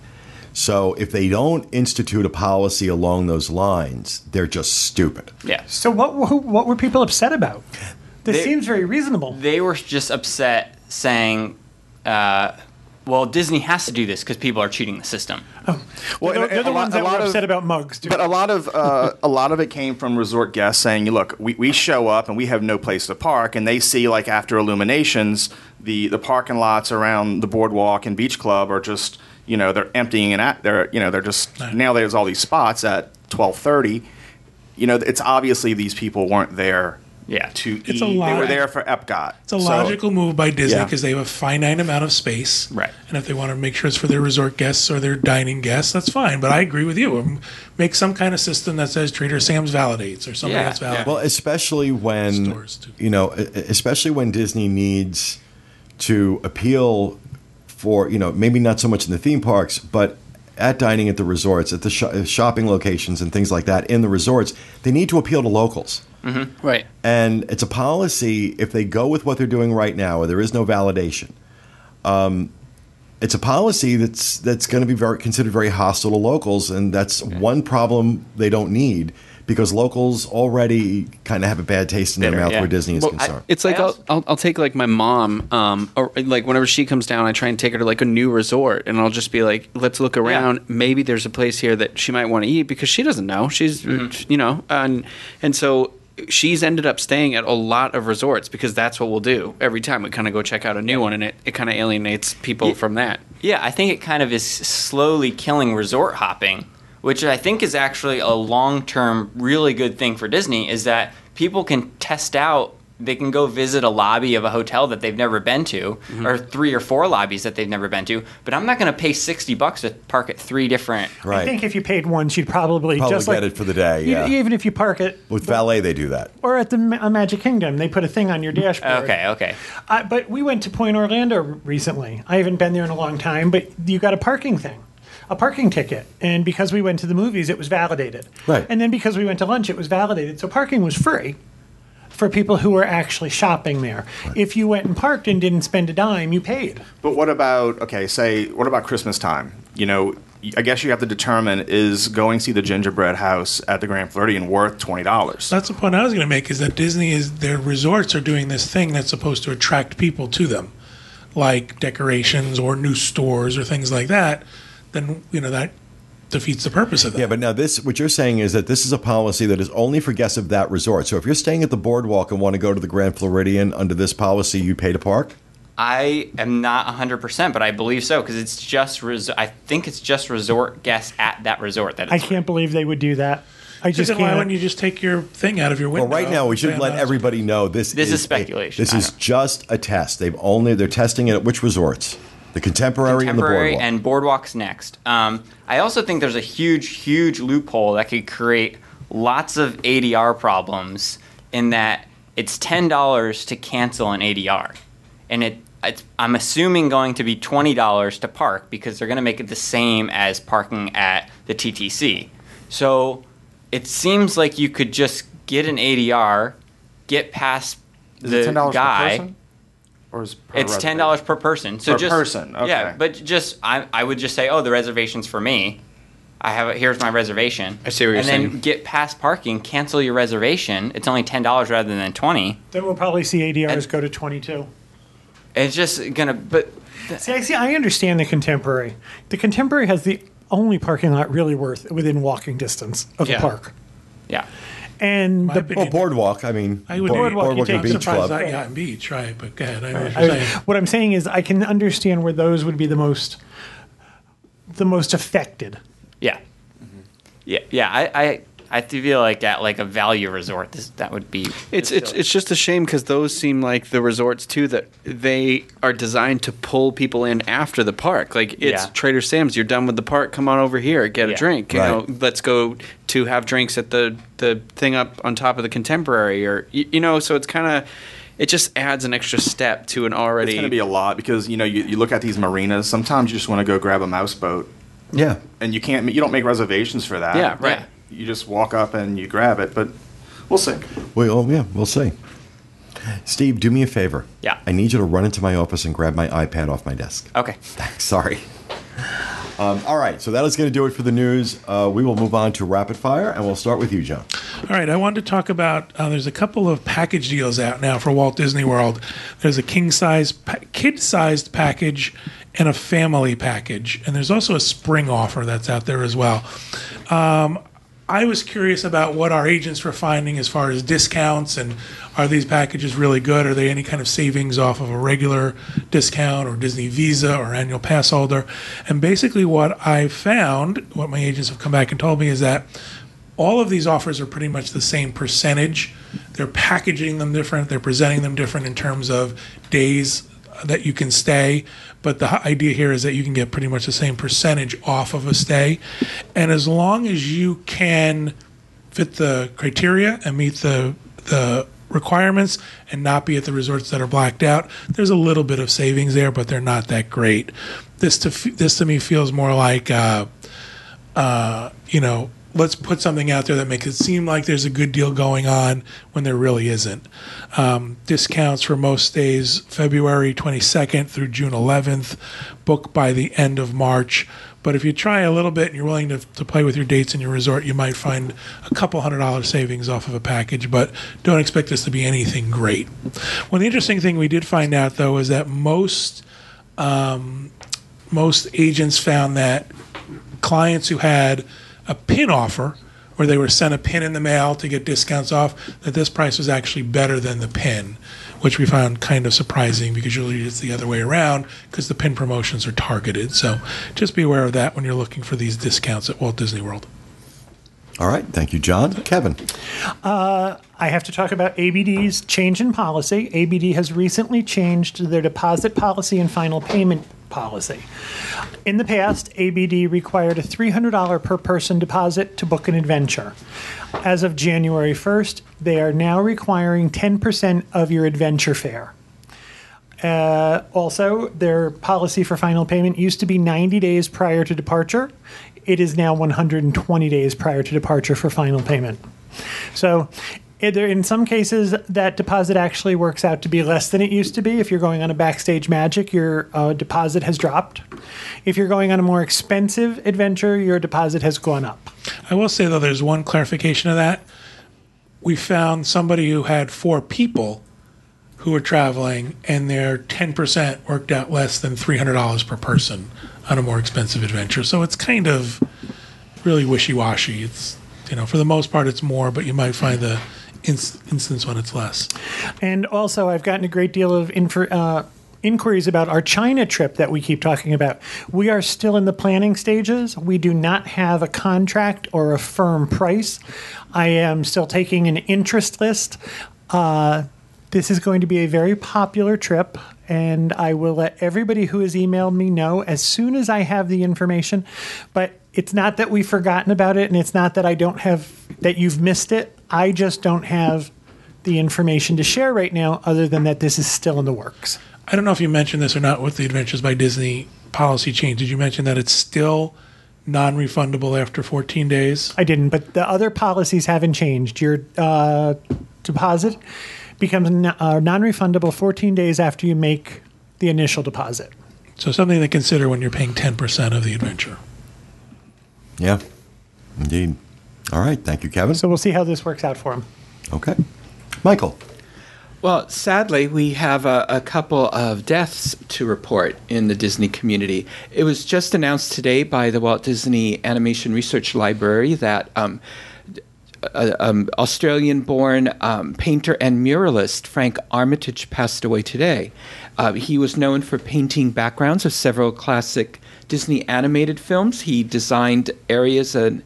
So if they don't institute a policy along those lines, they're just stupid. yeah. So what were- what were people upset about? This They- seems very reasonable. they were just upset saying, uh, "Well, Disney has to do this because people are cheating the system." Well, they're, and- they're the a lot- ones a that were lot of- upset about mugs. Too. But a lot of uh, a lot of it came from resort guests saying, "Look, we, we show up and we have no place to park," and they see like after illuminations, the the parking lots around the boardwalk and beach club are just you know they're emptying and at they're you know they're just now there's all these spots at twelve thirty. You know, it's obviously these people weren't there. Yeah. to It's eat. a They were there for Epcot. It's a logical move by Disney Yeah. because they have a finite amount of space. Right. And if they want to make sure it's for their resort guests or their dining guests, that's fine. But I agree with you. Um, Make some kind of system that says Trader Sam's validates or something Yeah, that's validates. Well, especially when Stores, too. you know, especially when Disney needs to appeal for you know maybe not so much in the theme parks, but at dining at the resorts, at the sho- shopping locations and things like that in the resorts, they need to appeal to locals. Right. And it's a policy if they go with what they're doing right now, where there is no validation. Um, it's a policy that's that's going to be very considered very hostile to locals, and that's one problem they don't need because locals already kind of have a bad taste in their mouth yeah. where Disney is Well, I- concerned. It's like I I'll, I'll, I'll take like my mom, um, or like whenever she comes down, I try and take her to like a new resort, and I'll just be like, let's look around. Maybe there's a place here that she might want to eat because she doesn't know. She's, Mm-hmm. you know, and and so she's ended up staying at a lot of resorts because that's what we'll do every time we kind of go check out a new one, and it, it kind of alienates people Ye- from that. Yeah, I think it kind of is slowly killing resort hopping, which I think is actually a long term, really good thing for Disney. Is that people can test out, they can go visit a lobby of a hotel that they've never been to, Mm-hmm. or three or four lobbies that they've never been to. But I'm not going to pay sixty bucks to park at three different. right. I think if you paid once, you'd probably, Probably just get like it for the day, yeah. Even if you park it with valet, they do that. or at the Ma- uh, Magic Kingdom, they put a thing on your dashboard. Okay, okay. Uh, but we went to Pointe Orlando recently. I haven't been there in a long time, but you got a parking thing, a parking ticket. And because we went to the movies, it was validated. Right. And then because we went to lunch, it was validated. So parking was free for people who were actually shopping there. If you went and parked and didn't spend a dime, you paid. But what about okay? Say what about Christmas time? You know, I guess you have to determine is going to see the gingerbread house at the Grand Floridian worth twenty dollars? That's the point I was going to make is that Disney is their resorts are doing this thing that's supposed to attract people to them, like decorations or new stores or things like that. Then you know that defeats the purpose of that. Yeah, but now this, what you're saying is that this is a policy that is only for guests of that resort. So if you're staying at the boardwalk and want to go to the Grand Floridian under this policy, you pay to park. I am not 100%, but I believe so because it's just res- I think it's just resort guests at that resort that I can't believe they would do that. I Just just why can't. wouldn't you just take your thing out of your window? Well, right now we should let everybody know this. This is a- speculation, this I is know. just a test. They've only they're testing it at which resorts? The contemporary, Contemporary and the boardwalk. and boardwalks next. Um, I also think there's a huge, huge loophole that could create lots of ADR problems in that it's ten dollars to cancel an ADR, and it. It's, I'm assuming going to be twenty dollars to park because they're going to make it the same as parking at the TTC. So it seems like you could just get an ADR, get past Is the it ten dollars per guy. Person? Or is per It's ten dollars per person. So Per just person, okay. Yeah, but just I, I would just say, oh, the reservation's for me. I have it. Here's my reservation. I see what you're and then saying. get past parking, cancel your reservation. It's only ten dollars rather than twenty. then we'll probably see ADRs And- go to 22. It's just gonna. But See, I see. I understand the contemporary. The contemporary has the only parking lot really worth within walking distance of Yeah. the park, yeah, and My the opinion- Well, boardwalk. I mean, I would board- Boardwalk, you boardwalk take and the beach club. at Yacht and Beach, right? But go ahead. I know what I- you're saying. what I'm saying is, I can understand where those would be the most, the most affected. yeah, yeah, yeah. I, I I feel like at like a value resort, this, that would be. It's it's it's just a shame because those seem like the resorts too that they are designed to pull people in after the park. Like it's Yeah. Trader Sam's. You're done with the park. Come on over here, get a drink. You Right. know, let's go to have drinks at the the thing up on top of the Contemporary, or you, you know. So it's kind of it just adds an extra step to an already. It's going to be a lot because you know you, you look at these marinas. Sometimes you just want to go grab a mouse boat, Yeah. and you can't. You don't make reservations for that. Yeah, right. Yeah. You just walk up and you grab it. But we'll see. Well, yeah, we'll see. Steve, do me a favor. Yeah. I need you to run into my office and grab my iPad off my desk. Okay. Thanks. Sorry. Um, all right, so that is going to do it for the news. Uh, we will move on to rapid fire, and we'll start with you, John. All right, I wanted to talk about. Uh, there's a couple of package deals out now for Walt Disney World. There's a king size, pa- kid sized package, and a family package, and there's also a spring offer that's out there as well. Um, I was curious about what our agents were finding as far as discounts and are these packages really good? Are they any kind of savings off of a regular discount or Disney Visa or annual pass holder? And basically, what I found, what my agents have come back and told me is that all of these offers are pretty much the same percentage. They're packaging them different, they're presenting them different in terms of days that you can stay. But the idea here is that you can get pretty much the same percentage off of a stay. And as long as you can fit the criteria and meet the, the requirements and not be at the resorts that are blacked out, there's a little bit of savings there, but they're not that great. This to, this to me feels more like, uh, uh, you know, let's put something out there that makes it seem like there's a good deal going on when there really isn't. Um, discounts for most days, February 22nd through June 11th, book by the end of March. But if you try a little bit and you're willing to, to play with your dates in your resort, you might find a couple hundred dollar savings off of a package, but don't expect this to be anything great. One interesting thing we did find out, though, is that most um, most agents found that clients who had a pin offer where they were sent a pin in the mail to get discounts off that this price was actually better than the pin which we found kind of surprising because usually it's the other way around because the pin promotions are targeted so just be aware of that when you're looking for these discounts at walt disney world All right, thank you, John. Kevin. Uh, I have to talk about ABD's change in policy. ABD has recently changed their deposit policy and final payment policy. In the past, ABD required a $300 per person deposit to book an adventure. As of January 1st, they are now requiring 10% of your adventure fare. Uh, also, their policy for final payment used to be 90 days prior to departure. It is now 120 days prior to departure for final payment. So, in some cases, that deposit actually works out to be less than it used to be. If you're going on a backstage magic, your uh, deposit has dropped. If you're going on a more expensive adventure, your deposit has gone up. i will say though there's one clarification of that we found somebody who had four people who were traveling and their 10% worked out less than $300 per person on a more expensive adventure so it's kind of really wishy-washy it's you know for the most part it's more but you might find the instance when it's less And also, I've gotten a great deal of info, uh, inquiries about our China trip that we keep talking about. We are still in the planning stages. We do not have a contract or a firm price. I am still taking an interest list. Uh, this is going to be a very popular trip, and I will let everybody who has emailed me know as soon as I have the information. But it's not that we've forgotten about it, and it's not that I don't have that you've missed it. I just don't have the information to share right now, other than that this is still in the works. I don't know if you mentioned this or not with the Adventures by Disney policy change. Did you mention that it's still non-refundable after 14 days? I didn't, but the other policies haven't changed. Your uh, deposit becomes uh, non-refundable 14 days after you make the initial deposit. So something to consider when you're paying 10% of the adventure. Yeah, indeed. All right, thank you, Kevin. So we'll see how this works out for him. Okay. Michael. Well, sadly, we have a, a couple of deaths to report in the Disney community. It was just announced today by the Walt Disney Animation Research Library that um, uh, um, Australian-born um, painter and muralist Frank Armitage passed away today. Uh, he was known for painting backgrounds of several classic Disney animated films. He designed areas and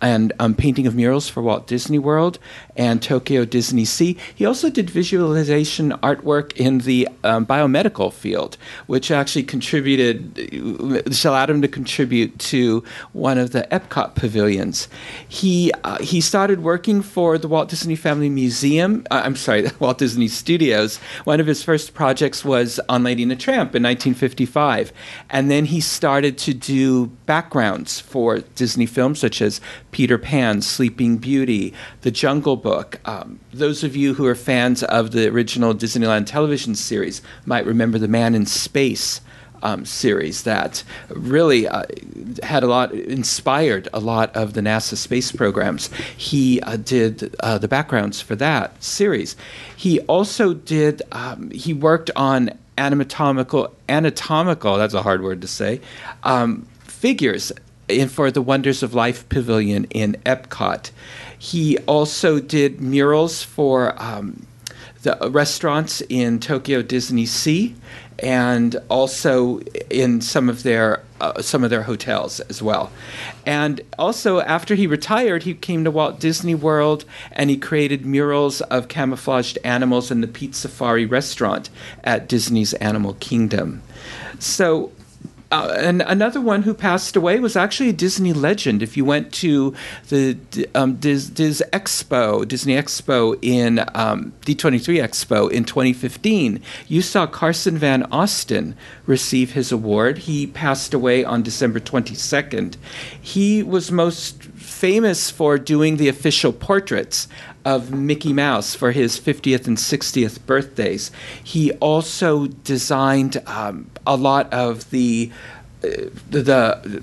and um, painting of murals for Walt Disney World and Tokyo Disney Sea. He also did visualization artwork in the um, biomedical field, which actually contributed, which allowed him to contribute to one of the Epcot pavilions. He uh, he started working for the Walt Disney Family Museum. Uh, I'm sorry, Walt Disney Studios. One of his first projects was on Lady and the Tramp in 1955, and then he started to do backgrounds for Disney films such as Peter Pan, Sleeping Beauty, The Jungle Book. Um, those of you who are fans of the original Disneyland television series might remember The Man in Space. Um, series that really uh, had a lot, inspired a lot of the NASA space programs. He uh, did uh, the backgrounds for that series. He also did, um, he worked on anatomical, anatomical, that's a hard word to say, um, figures in, for the Wonders of Life Pavilion in Epcot. He also did murals for um, the restaurants in Tokyo Disney Sea and also in some of their uh, some of their hotels as well. And also after he retired, he came to Walt Disney World and he created murals of camouflaged animals in the Pizzafari restaurant at Disney's Animal Kingdom. So uh, and another one who passed away was actually a Disney legend. If you went to the um, Dis, Dis Expo, Disney Expo in um, D23 Expo in 2015, you saw Carson Van Osten receive his award. He passed away on December 22nd. He was most famous for doing the official portraits of Mickey Mouse for his 50th and 60th birthdays. He also designed um, a lot of the uh, the, the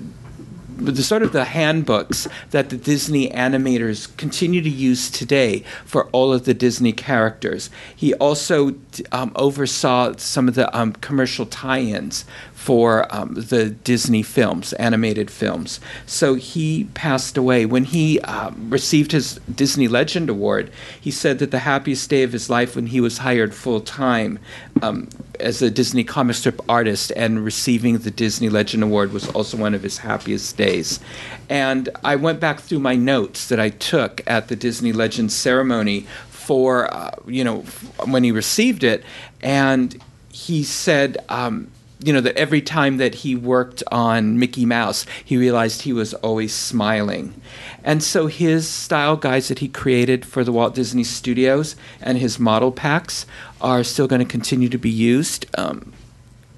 the sort of the handbooks that the Disney animators continue to use today for all of the Disney characters. He also um, oversaw some of the um, commercial tie-ins for um, the Disney films, animated films. So he passed away. When he um, received his Disney Legend Award, he said that the happiest day of his life when he was hired full time um, as a Disney comic strip artist and receiving the Disney Legend Award was also one of his happiest days. And I went back through my notes that I took at the Disney Legend ceremony for, uh, you know, when he received it. And he said, um, you know that every time that he worked on Mickey Mouse, he realized he was always smiling. And so his style guides that he created for the Walt Disney Studios and his model packs are still going to continue to be used, um,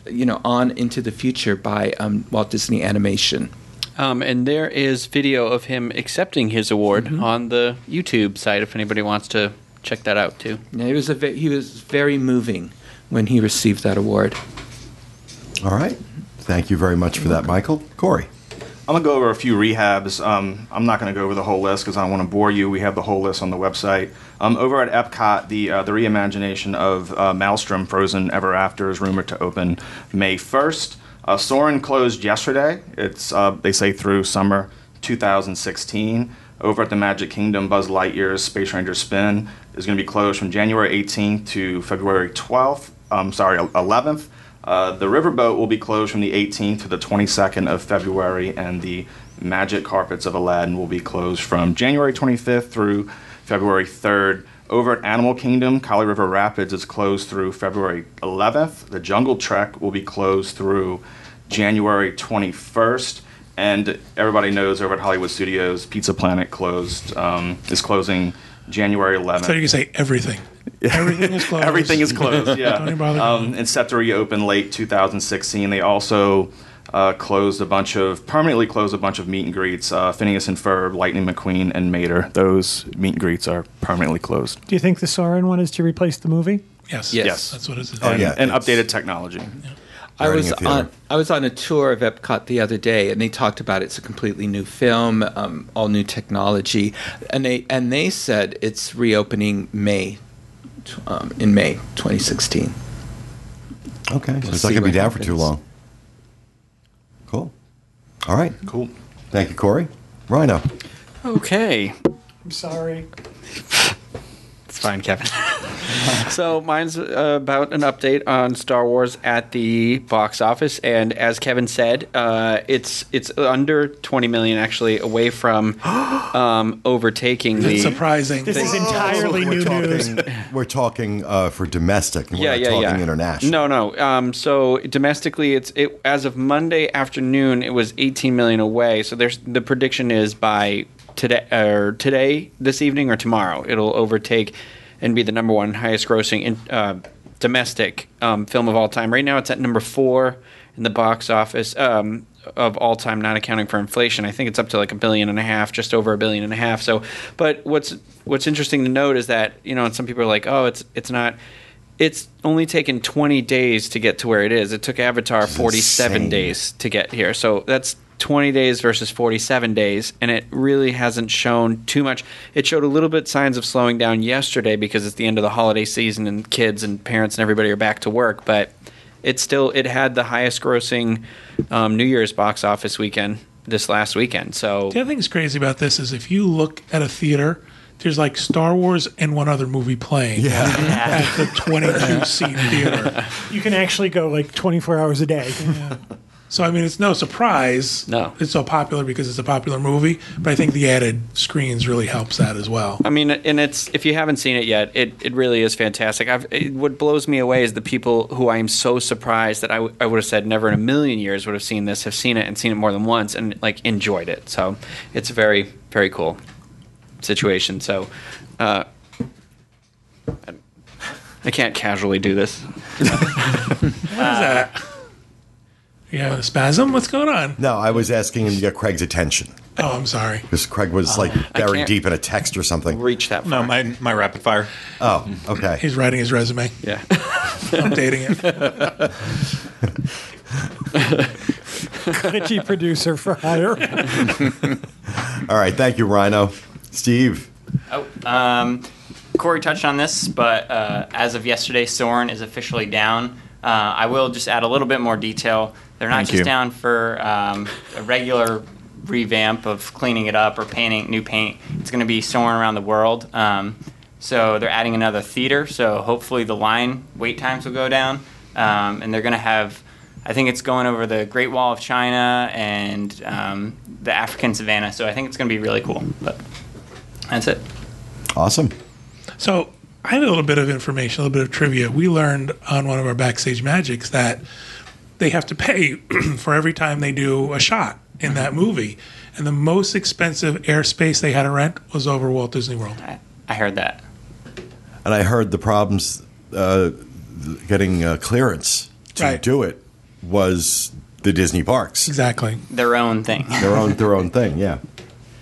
you know, on into the future by um, Walt Disney Animation. Um, and there is video of him accepting his award Mm-hmm. on the YouTube site if anybody wants to check that out too. Yeah, he was a he was very moving when he received that award. All right. Thank you very much for that, Michael. Corey. I'm gonna go over a few rehabs. Um, I'm not gonna go over the whole list because I don't want to bore you. We have the whole list on the website. Um, over at Epcot, the uh, the reimagination of uh, Maelstrom Frozen Ever After is rumored to open May 1st. Uh, Soarin' closed yesterday. It's uh, they say through summer 2016. Over at the Magic Kingdom, Buzz Lightyear's Space Ranger Spin is going to be closed from January 18th to February 12th. Um, sorry, 11th. Uh, the riverboat will be closed from the 18th to the 22nd of February, and the Magic Carpets of Aladdin will be closed from January 25th through February 3rd. Over at Animal Kingdom, Kali River Rapids is closed through February 11th. The Jungle Trek will be closed through January 21st. And everybody knows over at Hollywood Studios, Pizza Planet closed um, is closing January 11th. So you can say everything. Everything is closed. Everything is closed. Yeah, Don't even bother um, and set to reopen late 2016. They also uh, closed a bunch of permanently closed a bunch of meet and greets. Uh, Phineas and Ferb, Lightning McQueen, and Mater. Those meet and greets are permanently closed. Do you think the Soarin' one is to replace the movie? Yes. Yes. Yes. That's what it is. Oh, and, yeah, and updated technology. I was on I was on a tour of Epcot the other day, and they talked about it's a completely new film, um, all new technology, and they and they said it's reopening May, tw- um, in May 2016. Okay. So it's not going to be what down for too long. Cool. All right. Cool. Thank you, Corey. Rhino. Okay. I'm sorry. It's fine, Kevin. so mine's uh, about an update on Star Wars at the box office, and as Kevin said, uh, it's it's under 20 million actually, away from um, overtaking the. It's surprising. This is entirely we're new talking, news. We're talking uh, for domestic. We're yeah, yeah, talking yeah. international. No, no. Um, so domestically, it's it as of Monday afternoon, it was 18 million away. So there's the prediction is by today or today, this evening or tomorrow, it'll overtake and be the number one highest grossing in, uh, domestic um, film of all time. Right now, it's at number four in the box office. Um, of all time, not accounting for inflation, I think it's up to like a billion and a half, just over a billion and a half. So, but what's what's interesting to note is that you know, and some people are like, oh, it's it's not it's only taken 20 days to get to where it is. It took Avatar 47 insane. days to get here. So that's 20 days versus 47 days, and it really hasn't shown too much. It showed a little bit signs of slowing down yesterday because it's the end of the holiday season and kids and parents and everybody are back to work, but it still it had the highest grossing um, New Year's box office weekend this last weekend. So The other thing that's crazy about this is if you look at a theater, there's like Star Wars and one other movie playing at the 22 seat theater. You can actually go like 24 hours a day. So I mean, it's no surprise. No. it's so popular because it's a popular movie. But I think the added screens really helps that as well. I mean, and it's if you haven't seen it yet, it, it really is fantastic. I've, it, what blows me away is the people who I am so surprised that I, w- I would have said never in a million years would have seen this, have seen it and seen it more than once and like enjoyed it. So it's a very very cool situation. So uh, I- I can't casually do this. What is that? You having a spasm? What's going on? No, I was asking him to get Craig's attention Oh, I'm sorry. because Craig was like buried can't- deep in a text or something. Reach that No, far. my my rapid fire. Oh, okay. He's writing his resume, yeah. updating it. Glitchy producer for hire. All right. Thank you, Rhino. Steve. Oh, um, Corey touched on this, but uh, as of yesterday, Soarin' is officially down. Uh, I will just add a little bit more detail. They're not Thank just you. down for um, a regular revamp of cleaning it up or painting new paint. It's going to be Soarin' around the world. Um, so they're adding another theater. So hopefully the line wait times will go down, um, and they're going to have. I think it's going over the Great Wall of China and um, the African savannah. So I think it's going to be really cool. But that's it. Awesome. So I have a little bit of information, a little bit of trivia. We learned on one of our backstage magics that they have to pay for every time they do a shot in that movie. And the most expensive airspace they had to rent was over Walt Disney World. I, I heard that. And I heard the problems uh, getting uh, clearance to Right. do it was the Disney parks. Exactly. Their own thing. Their own their own thing. Yeah.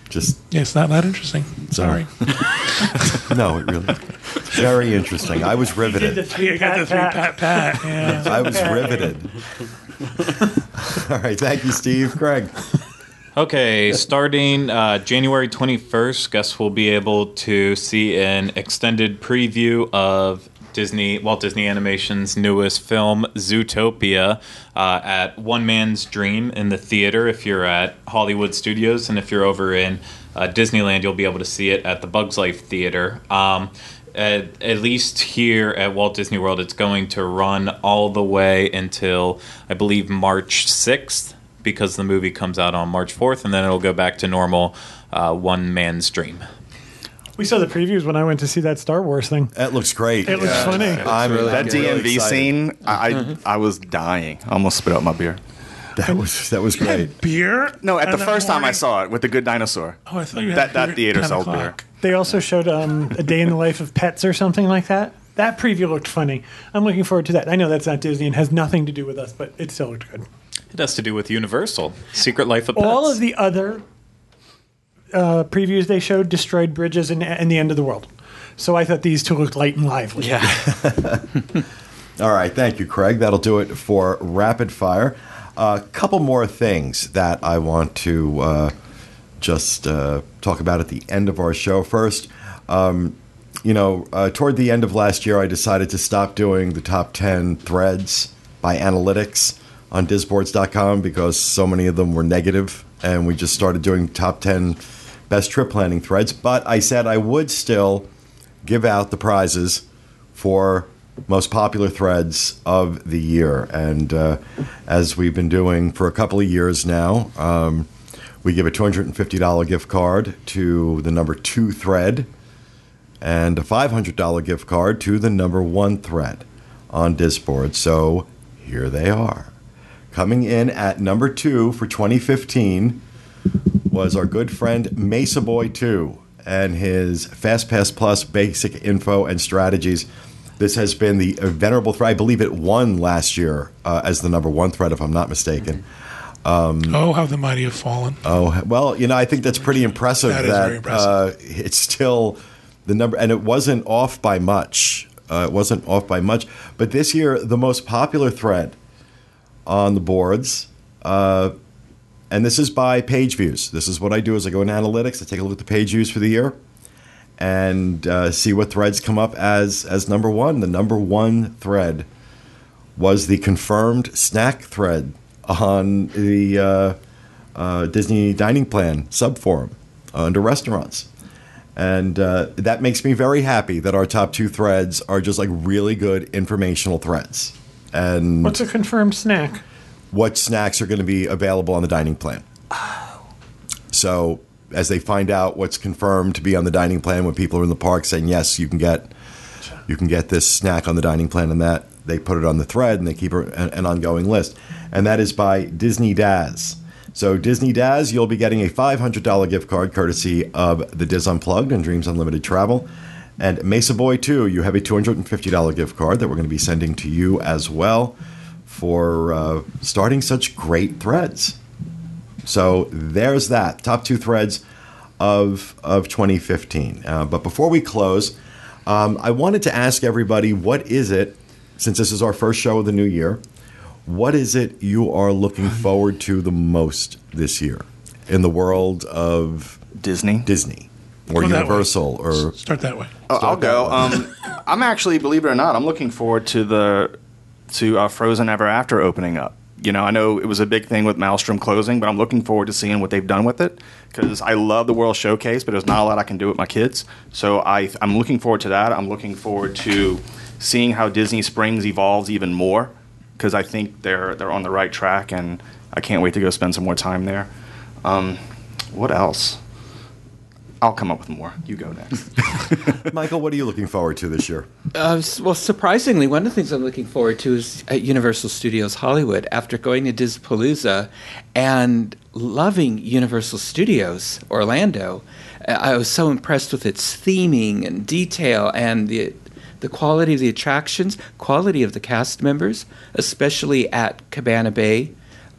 Just Yeah, it's not that interesting. Sorry. no, it really. Very interesting. I was riveted. You got the three pat pat. Yeah. I was riveted. All right. Thank you, Steve. Craig. Okay, starting uh, January 21st, guests will be able to see an extended preview of Disney Walt Disney Animation's newest film, Zootopia, uh, at One Man's Dream in the theater. If you're at Hollywood Studios, and if you're over in uh, Disneyland, you'll be able to see it at the Bugs Life Theater. Um, at, at least here at Walt Disney World, it's going to run all the way until I believe March 6th because the movie comes out on March 4th, and then it'll go back to normal uh, one man's dream. We saw the previews when I went to see that Star Wars thing. That looks great. It looks funny. I'm That I'm really DMV excited. scene, I, I I was dying. I almost spit out my beer. That was that was great. Beer? No, at the that first time I saw it with the good dinosaur. Oh, I thought you had That- that beer at theater 10 sold beer. o'clock. They also showed um, a day in the life of pets or something like that. That preview looked funny. I'm looking forward to that. I know that's not Disney and has nothing to do with us, but it still looked good. It has to do with Universal, Secret Life of Pets. All of the other uh, previews they showed destroyed bridges and, and the end of the world. So I thought these two looked light and lively. Yeah. All right, thank you, Craig. That'll do it for rapid fire. A couple more things that I want to uh, just uh, talk about at the end of our show. First, um, you know, uh, toward the end of last year, I decided to stop doing the top 10 threads by analytics on disboards.com because so many of them were negative, and we just started doing top 10 best trip planning threads. But I said I would still give out the prizes for most popular threads of the year. And uh, as we've been doing for a couple of years now, um, we give a $250 gift card to the number two thread and a $500 gift card to the number one thread on Disboard. So here they are. Coming in at number two for 2015 was our good friend Mesa Boy 2 and his FastPass Plus basic info and strategies. This has been the venerable thread. I believe it won last year uh, as the number one thread, if I'm not mistaken. oh, how the mighty have fallen. Oh well, you know, I think that's pretty impressive. That is very impressive. Uh, it's still the number, and it wasn't off by much. Uh, it wasn't off by much. But this year, the most popular thread on the boards, uh, and this is by page views. This is what I do: is I go in analytics, I take a look at the page views for the year, and uh, see what threads come up as as number one. The number one thread was the confirmed snack thread on the uh, uh, Disney dining plan sub subforum under restaurants. And uh, that makes me very happy that our top two threads are just like really good informational threads. And What's a confirmed snack? What snacks are going to be available on the dining plan. So as they find out what's confirmed to be on the dining plan, when people are in the park saying yes, you can get you can get this snack on the dining plan, and that they put it on the thread and they keep an, an ongoing list, and that is by Disney Daz. So Disney Daz, you'll be getting a $500 gift card courtesy of the DIS Unplugged and Dreams Unlimited Travel. And Mesa Boy 2, you have a $250 gift card that we're going to be sending to you as well for uh, starting such great threads. So there's that top two threads of of 2015. Uh, but before we close, um, I wanted to ask everybody, what is it? Since this is our first show of the new year, what is it you are looking forward to the most this year in the world of Disney. Disney or Go. Universal or Start that way. Oh, I'll go. that Um, I'm actually, believe it or not, I'm looking forward to the to uh, Frozen Ever After opening up. You know, I know it was a big thing with Maelstrom closing, but I'm looking forward to seeing what they've done with it because I love the World Showcase, but there's not a lot I can do with my kids. So I, I'm looking forward to that. I'm looking forward to seeing how Disney Springs evolves even more because I think they're they're on the right track, and I can't wait to go spend some more time there. Um, what else? I'll come up with more. You go next. Michael, what are you looking forward to this year? Uh, well, surprisingly, one of the things I'm looking forward to is at Universal Studios Hollywood. After going to Dispalooza and loving Universal Studios Orlando, uh, I was so impressed with its theming and detail and the the quality of the attractions, quality of the cast members, especially at Cabana Bay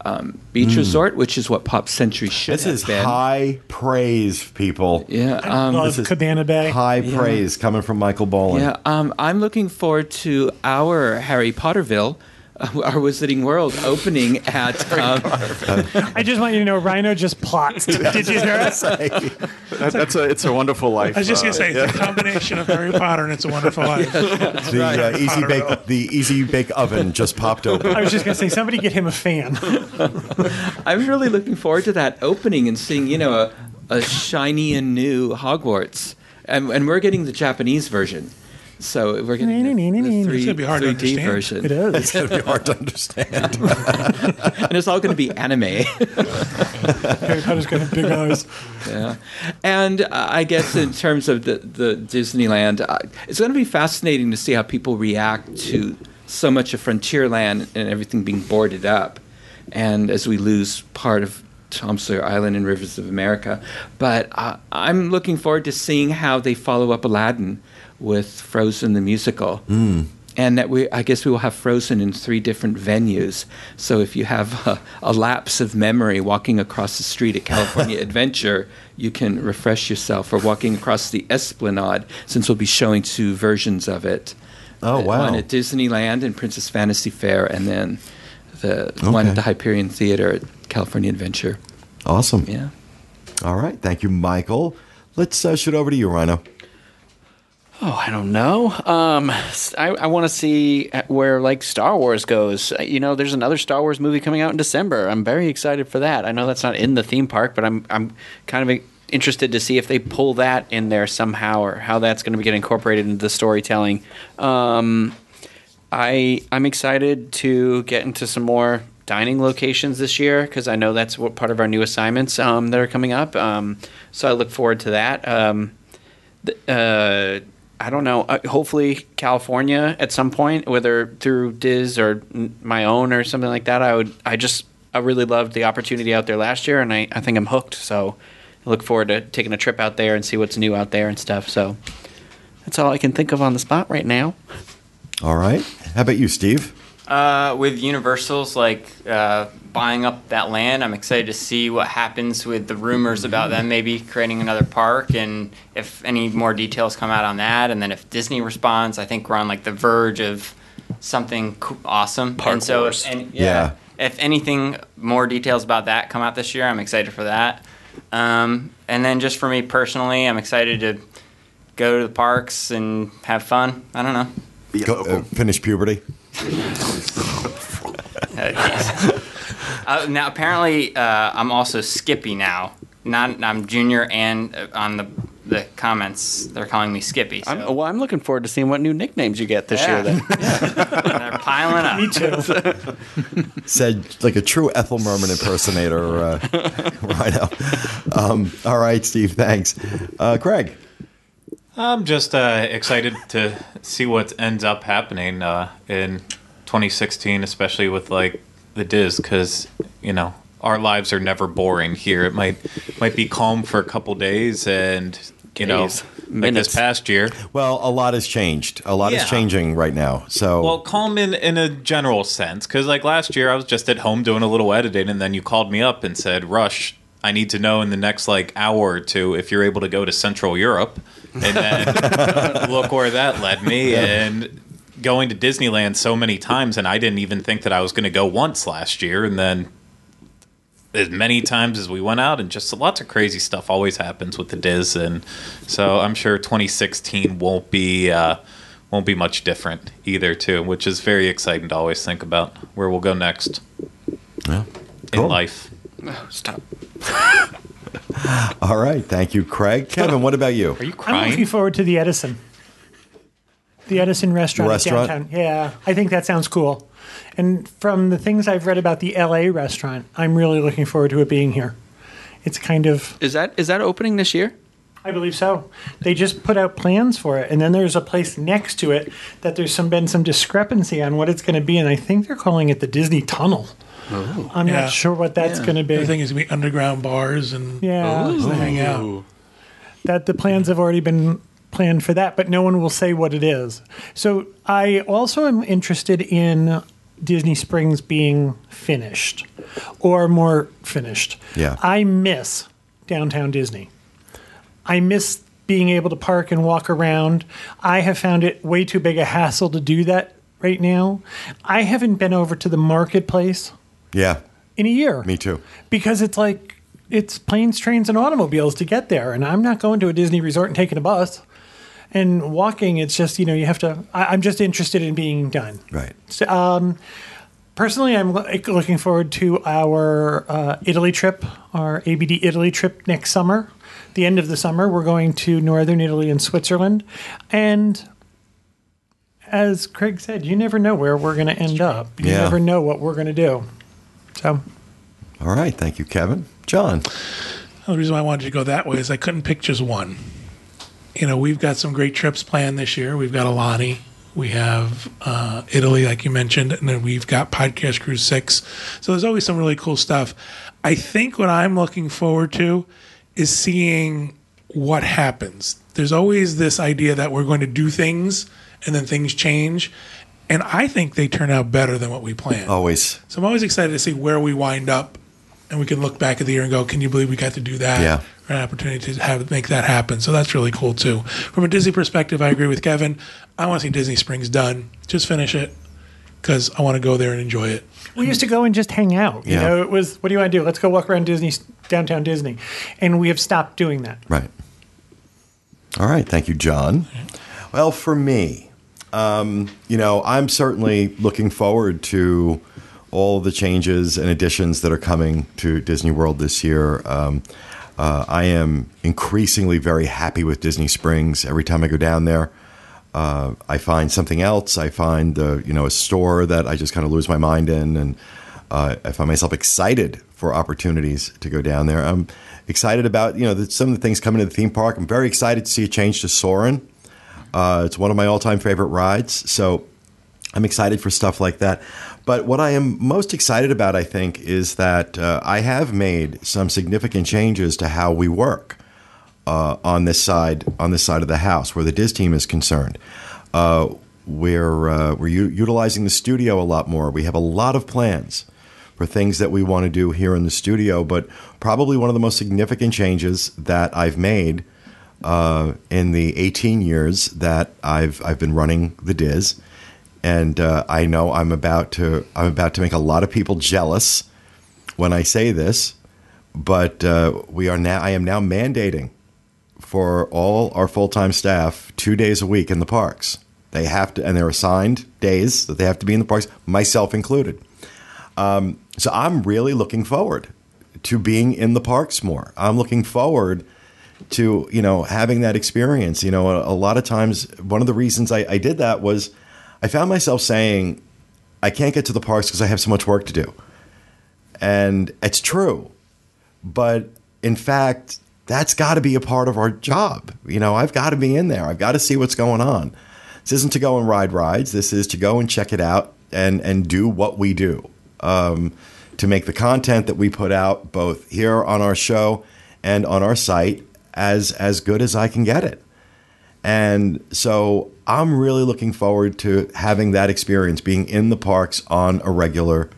um, Beach Resort, which is what Pop Century should This have is been. high praise, people. Yeah, um, Love this is Cabana Bay. High praise coming from Michael Boland. Yeah, um, I'm looking forward to our Harry Potterville, our Wizarding World opening at. Um, I just want you to know, Rhino just plots. Did you hear us? That, that's a it's a wonderful life. I was just uh, gonna say it's a combination of Harry Potter and It's a Wonderful Life. The uh, easy bake the easy bake oven just popped open. I was just gonna say, somebody get him a fan. I'm really looking forward to that opening and seeing, you know, a, a shiny and new Hogwarts. And, and we're getting the Japanese version. So we're getting the, the It's gonna be hard to 3D understand. version. It is. It's gonna be hard to understand. And it's all going to be anime. Harry Potter's got big eyes. Yeah, and uh, I guess in terms of the the Disneyland, uh, it's going to be fascinating to see how people react to so much of Frontierland and everything being boarded up, and as we lose part of Tom Sawyer Island and Rivers of America. But uh, I'm looking forward to seeing how they follow up Aladdin with Frozen the musical. And that we, I guess we will have Frozen in three different venues. So if you have a, a lapse of memory walking across the street at California Adventure, you can refresh yourself. Or walking across the Esplanade, since we'll be showing two versions of it. Oh, Uh, wow. One at Disneyland and Princess Fantasy Faire, and then the one at the Hyperion Theater at California Adventure. Awesome. Yeah. All right. Thank you, Michael. Let's uh, shoot over to you, Rhino. Oh, I don't know. Um, I, I want to see where like Star Wars goes. Uh, You know, there's another Star Wars movie coming out in December. I'm very excited for that. I know that's not in the theme park, but I'm I'm kind of interested to see if they pull that in there somehow or how that's going to get incorporated into the storytelling. Um, I I'm excited to get into some more dining locations this year because I know that's what part of our new assignments um, that are coming up. Um, so I look forward to that. Um, uh, I don't know. Uh, hopefully, California at some point, whether through DIS or n- my own or something like that. I would. I just. I really loved the opportunity out there last year, and I, I think I'm hooked. So I look forward to taking a trip out there and see what's new out there and stuff. So that's all I can think of on the spot right now. All right. How about you, Steve? Uh, with Universal's like uh, buying up that land, I'm excited to see what happens with the rumors about them maybe creating another park, and if any more details come out on that, and then if Disney responds, I think we're on like the verge of something awesome. Park and so, Wars. if, and, Yeah. yeah, if anything more details about that come out this year, I'm excited for that. Um, and then just for me personally, I'm excited to go to the parks and have fun. I don't know. Go, uh, finish puberty. Uh, yes. Uh, now, apparently, uh, I'm also Skippy now. Not I'm Junior, and uh, on the the comments, they're calling me Skippy. So I'm, well, I'm looking forward to seeing what new nicknames you get this Yeah. year. Then. they're piling up. Me too. Said like a true Ethel Merman impersonator, uh, Rhino. Um, all right, Steve. Thanks. Uh, Craig. I'm just uh, excited to see what ends up happening uh, in 2016, especially with like the DIS, because you know our lives are never boring here. It might might be calm for a couple days, and you know, Days. like Minutes. this past year, Well, a lot has changed. A lot is changing right now. So Well, calm in in a general sense, because like last year I was just at home doing a little editing, and then you called me up and said, "Rush, I need to know in the next like hour or two if you're able to go to Central Europe," and then look where that led me, and going to Disneyland so many times, and I didn't even think that I was going to go once last year, and then as many times as we went out, and just lots of crazy stuff always happens with the DIS, and so I'm sure 2016 won't be. Uh, won't be much different either too which is very exciting to always think about where we'll go next Yeah. in Cool. life Stop. all right. Thank you, Craig. Kevin, what about you? are you I'm looking forward to the Edison. The Edison restaurant, The restaurant? downtown. Yeah, I think that sounds cool. And from the things I've read about the LA restaurant, I'm really looking forward to it being here. It's kind of Is that is that opening this year? I believe so. They just put out plans for it, and then there's a place next to it that there's some been some discrepancy on what it's going to be, and I think they're calling it the Disney Tunnel. Oh. I'm Yeah. not sure what that's Yeah. going to be. The thing is, gonna be underground bars and yeah, places hang out. that the plans have already been planned for that, but no one will say what it is. So I also am interested in Disney Springs being finished or more finished. Yeah. I miss downtown Disney. I miss being able to park and walk around. I have found it way too big a hassle to do that right now. I haven't been over to the marketplace Yeah, in a year me too. because it's like it's planes, trains, and automobiles to get there, and I'm not going to a Disney resort and taking a bus. And walking, it's just you know you have to. I, I'm just interested in being done. Right. So, um, personally, I'm lo- looking forward to our uh, Italy trip, our ABD Italy trip next summer. The end of the summer, we're going to northern Italy and Switzerland, and as Craig said, you never know where we're going to end up. You Yeah. never know what we're going to do. So. All right. Thank you, Kevin. John. The reason why I wanted to go that way is I couldn't pick just one. You know, we've got some great trips planned this year. We've got Aulani, we have uh, Italy, like you mentioned, and then we've got Podcast Cruise 6. So there's always some really cool stuff. I think what I'm looking forward to is seeing what happens. There's always this idea that we're going to do things and then things change. And I think they turn out better than what we planned. Always. So I'm always excited to see where we wind up, and we can look back at the year and go, "Can you believe we got to do that?" Yeah. Or an opportunity to have make that happen. So that's really cool too. From a Disney perspective, I agree with Kevin. I want to see Disney Springs done. Just finish it because I want to go there and enjoy it. We used to go and just hang out. You know, it was, what do you want to do? Let's go walk around Disney, downtown Disney. And we have stopped doing that. Right. All right. Thank you, John. Well, for me, um, you know, I'm certainly looking forward to all the changes and additions that are coming to Disney World this year. Um, uh, I am increasingly very happy with Disney Springs. Every time I go down there, uh, I find something else. I find the you know a store that I just kind of lose my mind in, and uh, I find myself excited for opportunities to go down there. I'm excited about you know the, some of the things coming to the theme park. I'm very excited to see a change to Soarin'. Uh, it's one of my all-time favorite rides, so I'm excited for stuff like that. But what I am most excited about, I think, is that uh, I have made some significant changes to how we work uh, on this side on this side of the house, where the DIS team is concerned. Uh, we're uh, we're u- utilizing the studio a lot more. We have a lot of plans for things that we want to do here in the studio, but probably one of the most significant changes that I've made uh, in the 18 years that I've I've been running the Diz, and uh, I know I'm about to I'm about to make a lot of people jealous when I say this, but uh, we are now I am now mandating for all our full time staff two days a week in the parks. They have to, and they're assigned days that they have to be in the parks, myself included. Um, so I'm really looking forward to being in the parks more. I'm looking forward to you know having that experience. You know, a, a lot of times one of the reasons I, I did that was I found myself saying I can't get to the parks because I have so much work to do, and it's true. But in fact, that's got to be a part of our job. You know, I've got to be in there. I've got to see what's going on. This isn't to go and ride rides. This is to go and check it out and and do what we do. Um, to make the content that we put out both here on our show and on our site as as good as I can get it. And so I'm really looking forward to having that experience, being in the parks on a regular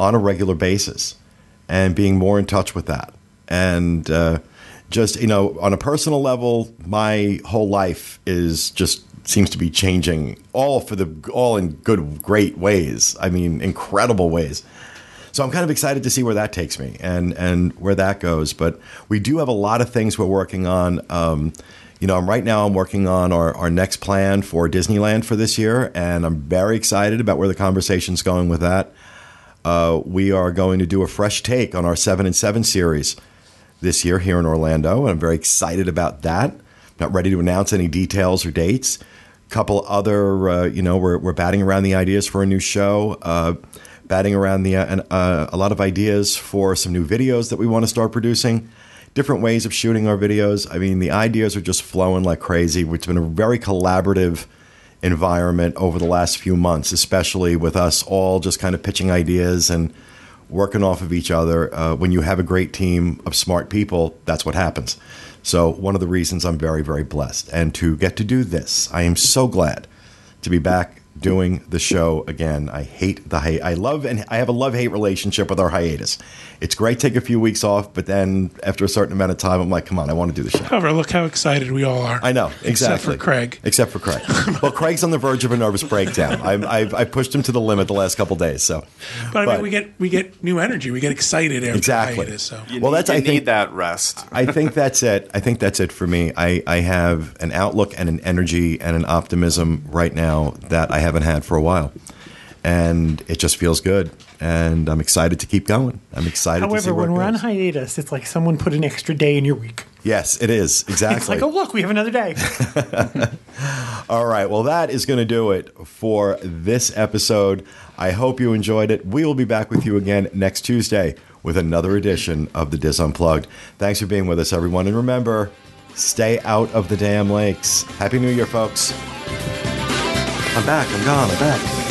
on a regular basis, and being more in touch with that. And uh, just you know, on a personal level, my whole life is just seems to be changing all for the all in good, great ways. I mean, incredible ways. So I'm kind of excited to see where that takes me and and where that goes. But we do have a lot of things we're working on. Um, you know, I'm right now I'm working on our, our next plan for Disneyland for this year, and I'm very excited about where the conversation's going with that. Uh, we are going to do a fresh take on our seven and seven series this year here in Orlando, and I'm very excited about that. Not ready to announce any details or dates. Couple other, uh, you know, we're, we're batting around the ideas for a new show. Uh, batting around the uh, uh, a lot of ideas for some new videos that we want to start producing. Different ways of shooting our videos. I mean, the ideas are just flowing like crazy. It's been a very collaborative environment over the last few months, especially with us all just kind of pitching ideas and working off of each other. Uh, when you have a great team of smart people, that's what happens. So, one of the reasons I'm very, very blessed. And to get to do this, I am so glad to be back doing the show again. I hate the hate. I love and I have a love hate relationship with our hiatus. It's great take a few weeks off, but then after a certain amount of time, I'm like, come on, I want to do the show. However, look how excited we all are. I know exactly. Except for Craig. Except for Craig. well, Craig's on the verge of a nervous breakdown. I'm, I've, I pushed him to the limit the last couple days. So, But I mean, we get we get new energy. We get excited after Exactly. hiatus. So You Well, need, that's- you I think- need that rest. I think that's it. I think that's it for me. I, I have an outlook and an energy and an optimism right now that I haven't had for a while. And it just feels good. And I'm excited to keep going. I'm excited to see However, when we're on hiatus, it's like someone put an extra day in your week. Yes, it is. Exactly. It's like, oh, look, we have another day. All right. Well, that is going to do it for this episode. I hope you enjoyed it. We will be back with you again next Tuesday with another edition of the Dis Unplugged. Thanks for being with us, everyone. And remember, stay out of the damn lakes. Happy New Year, folks. I'm back. I'm gone. I'm back.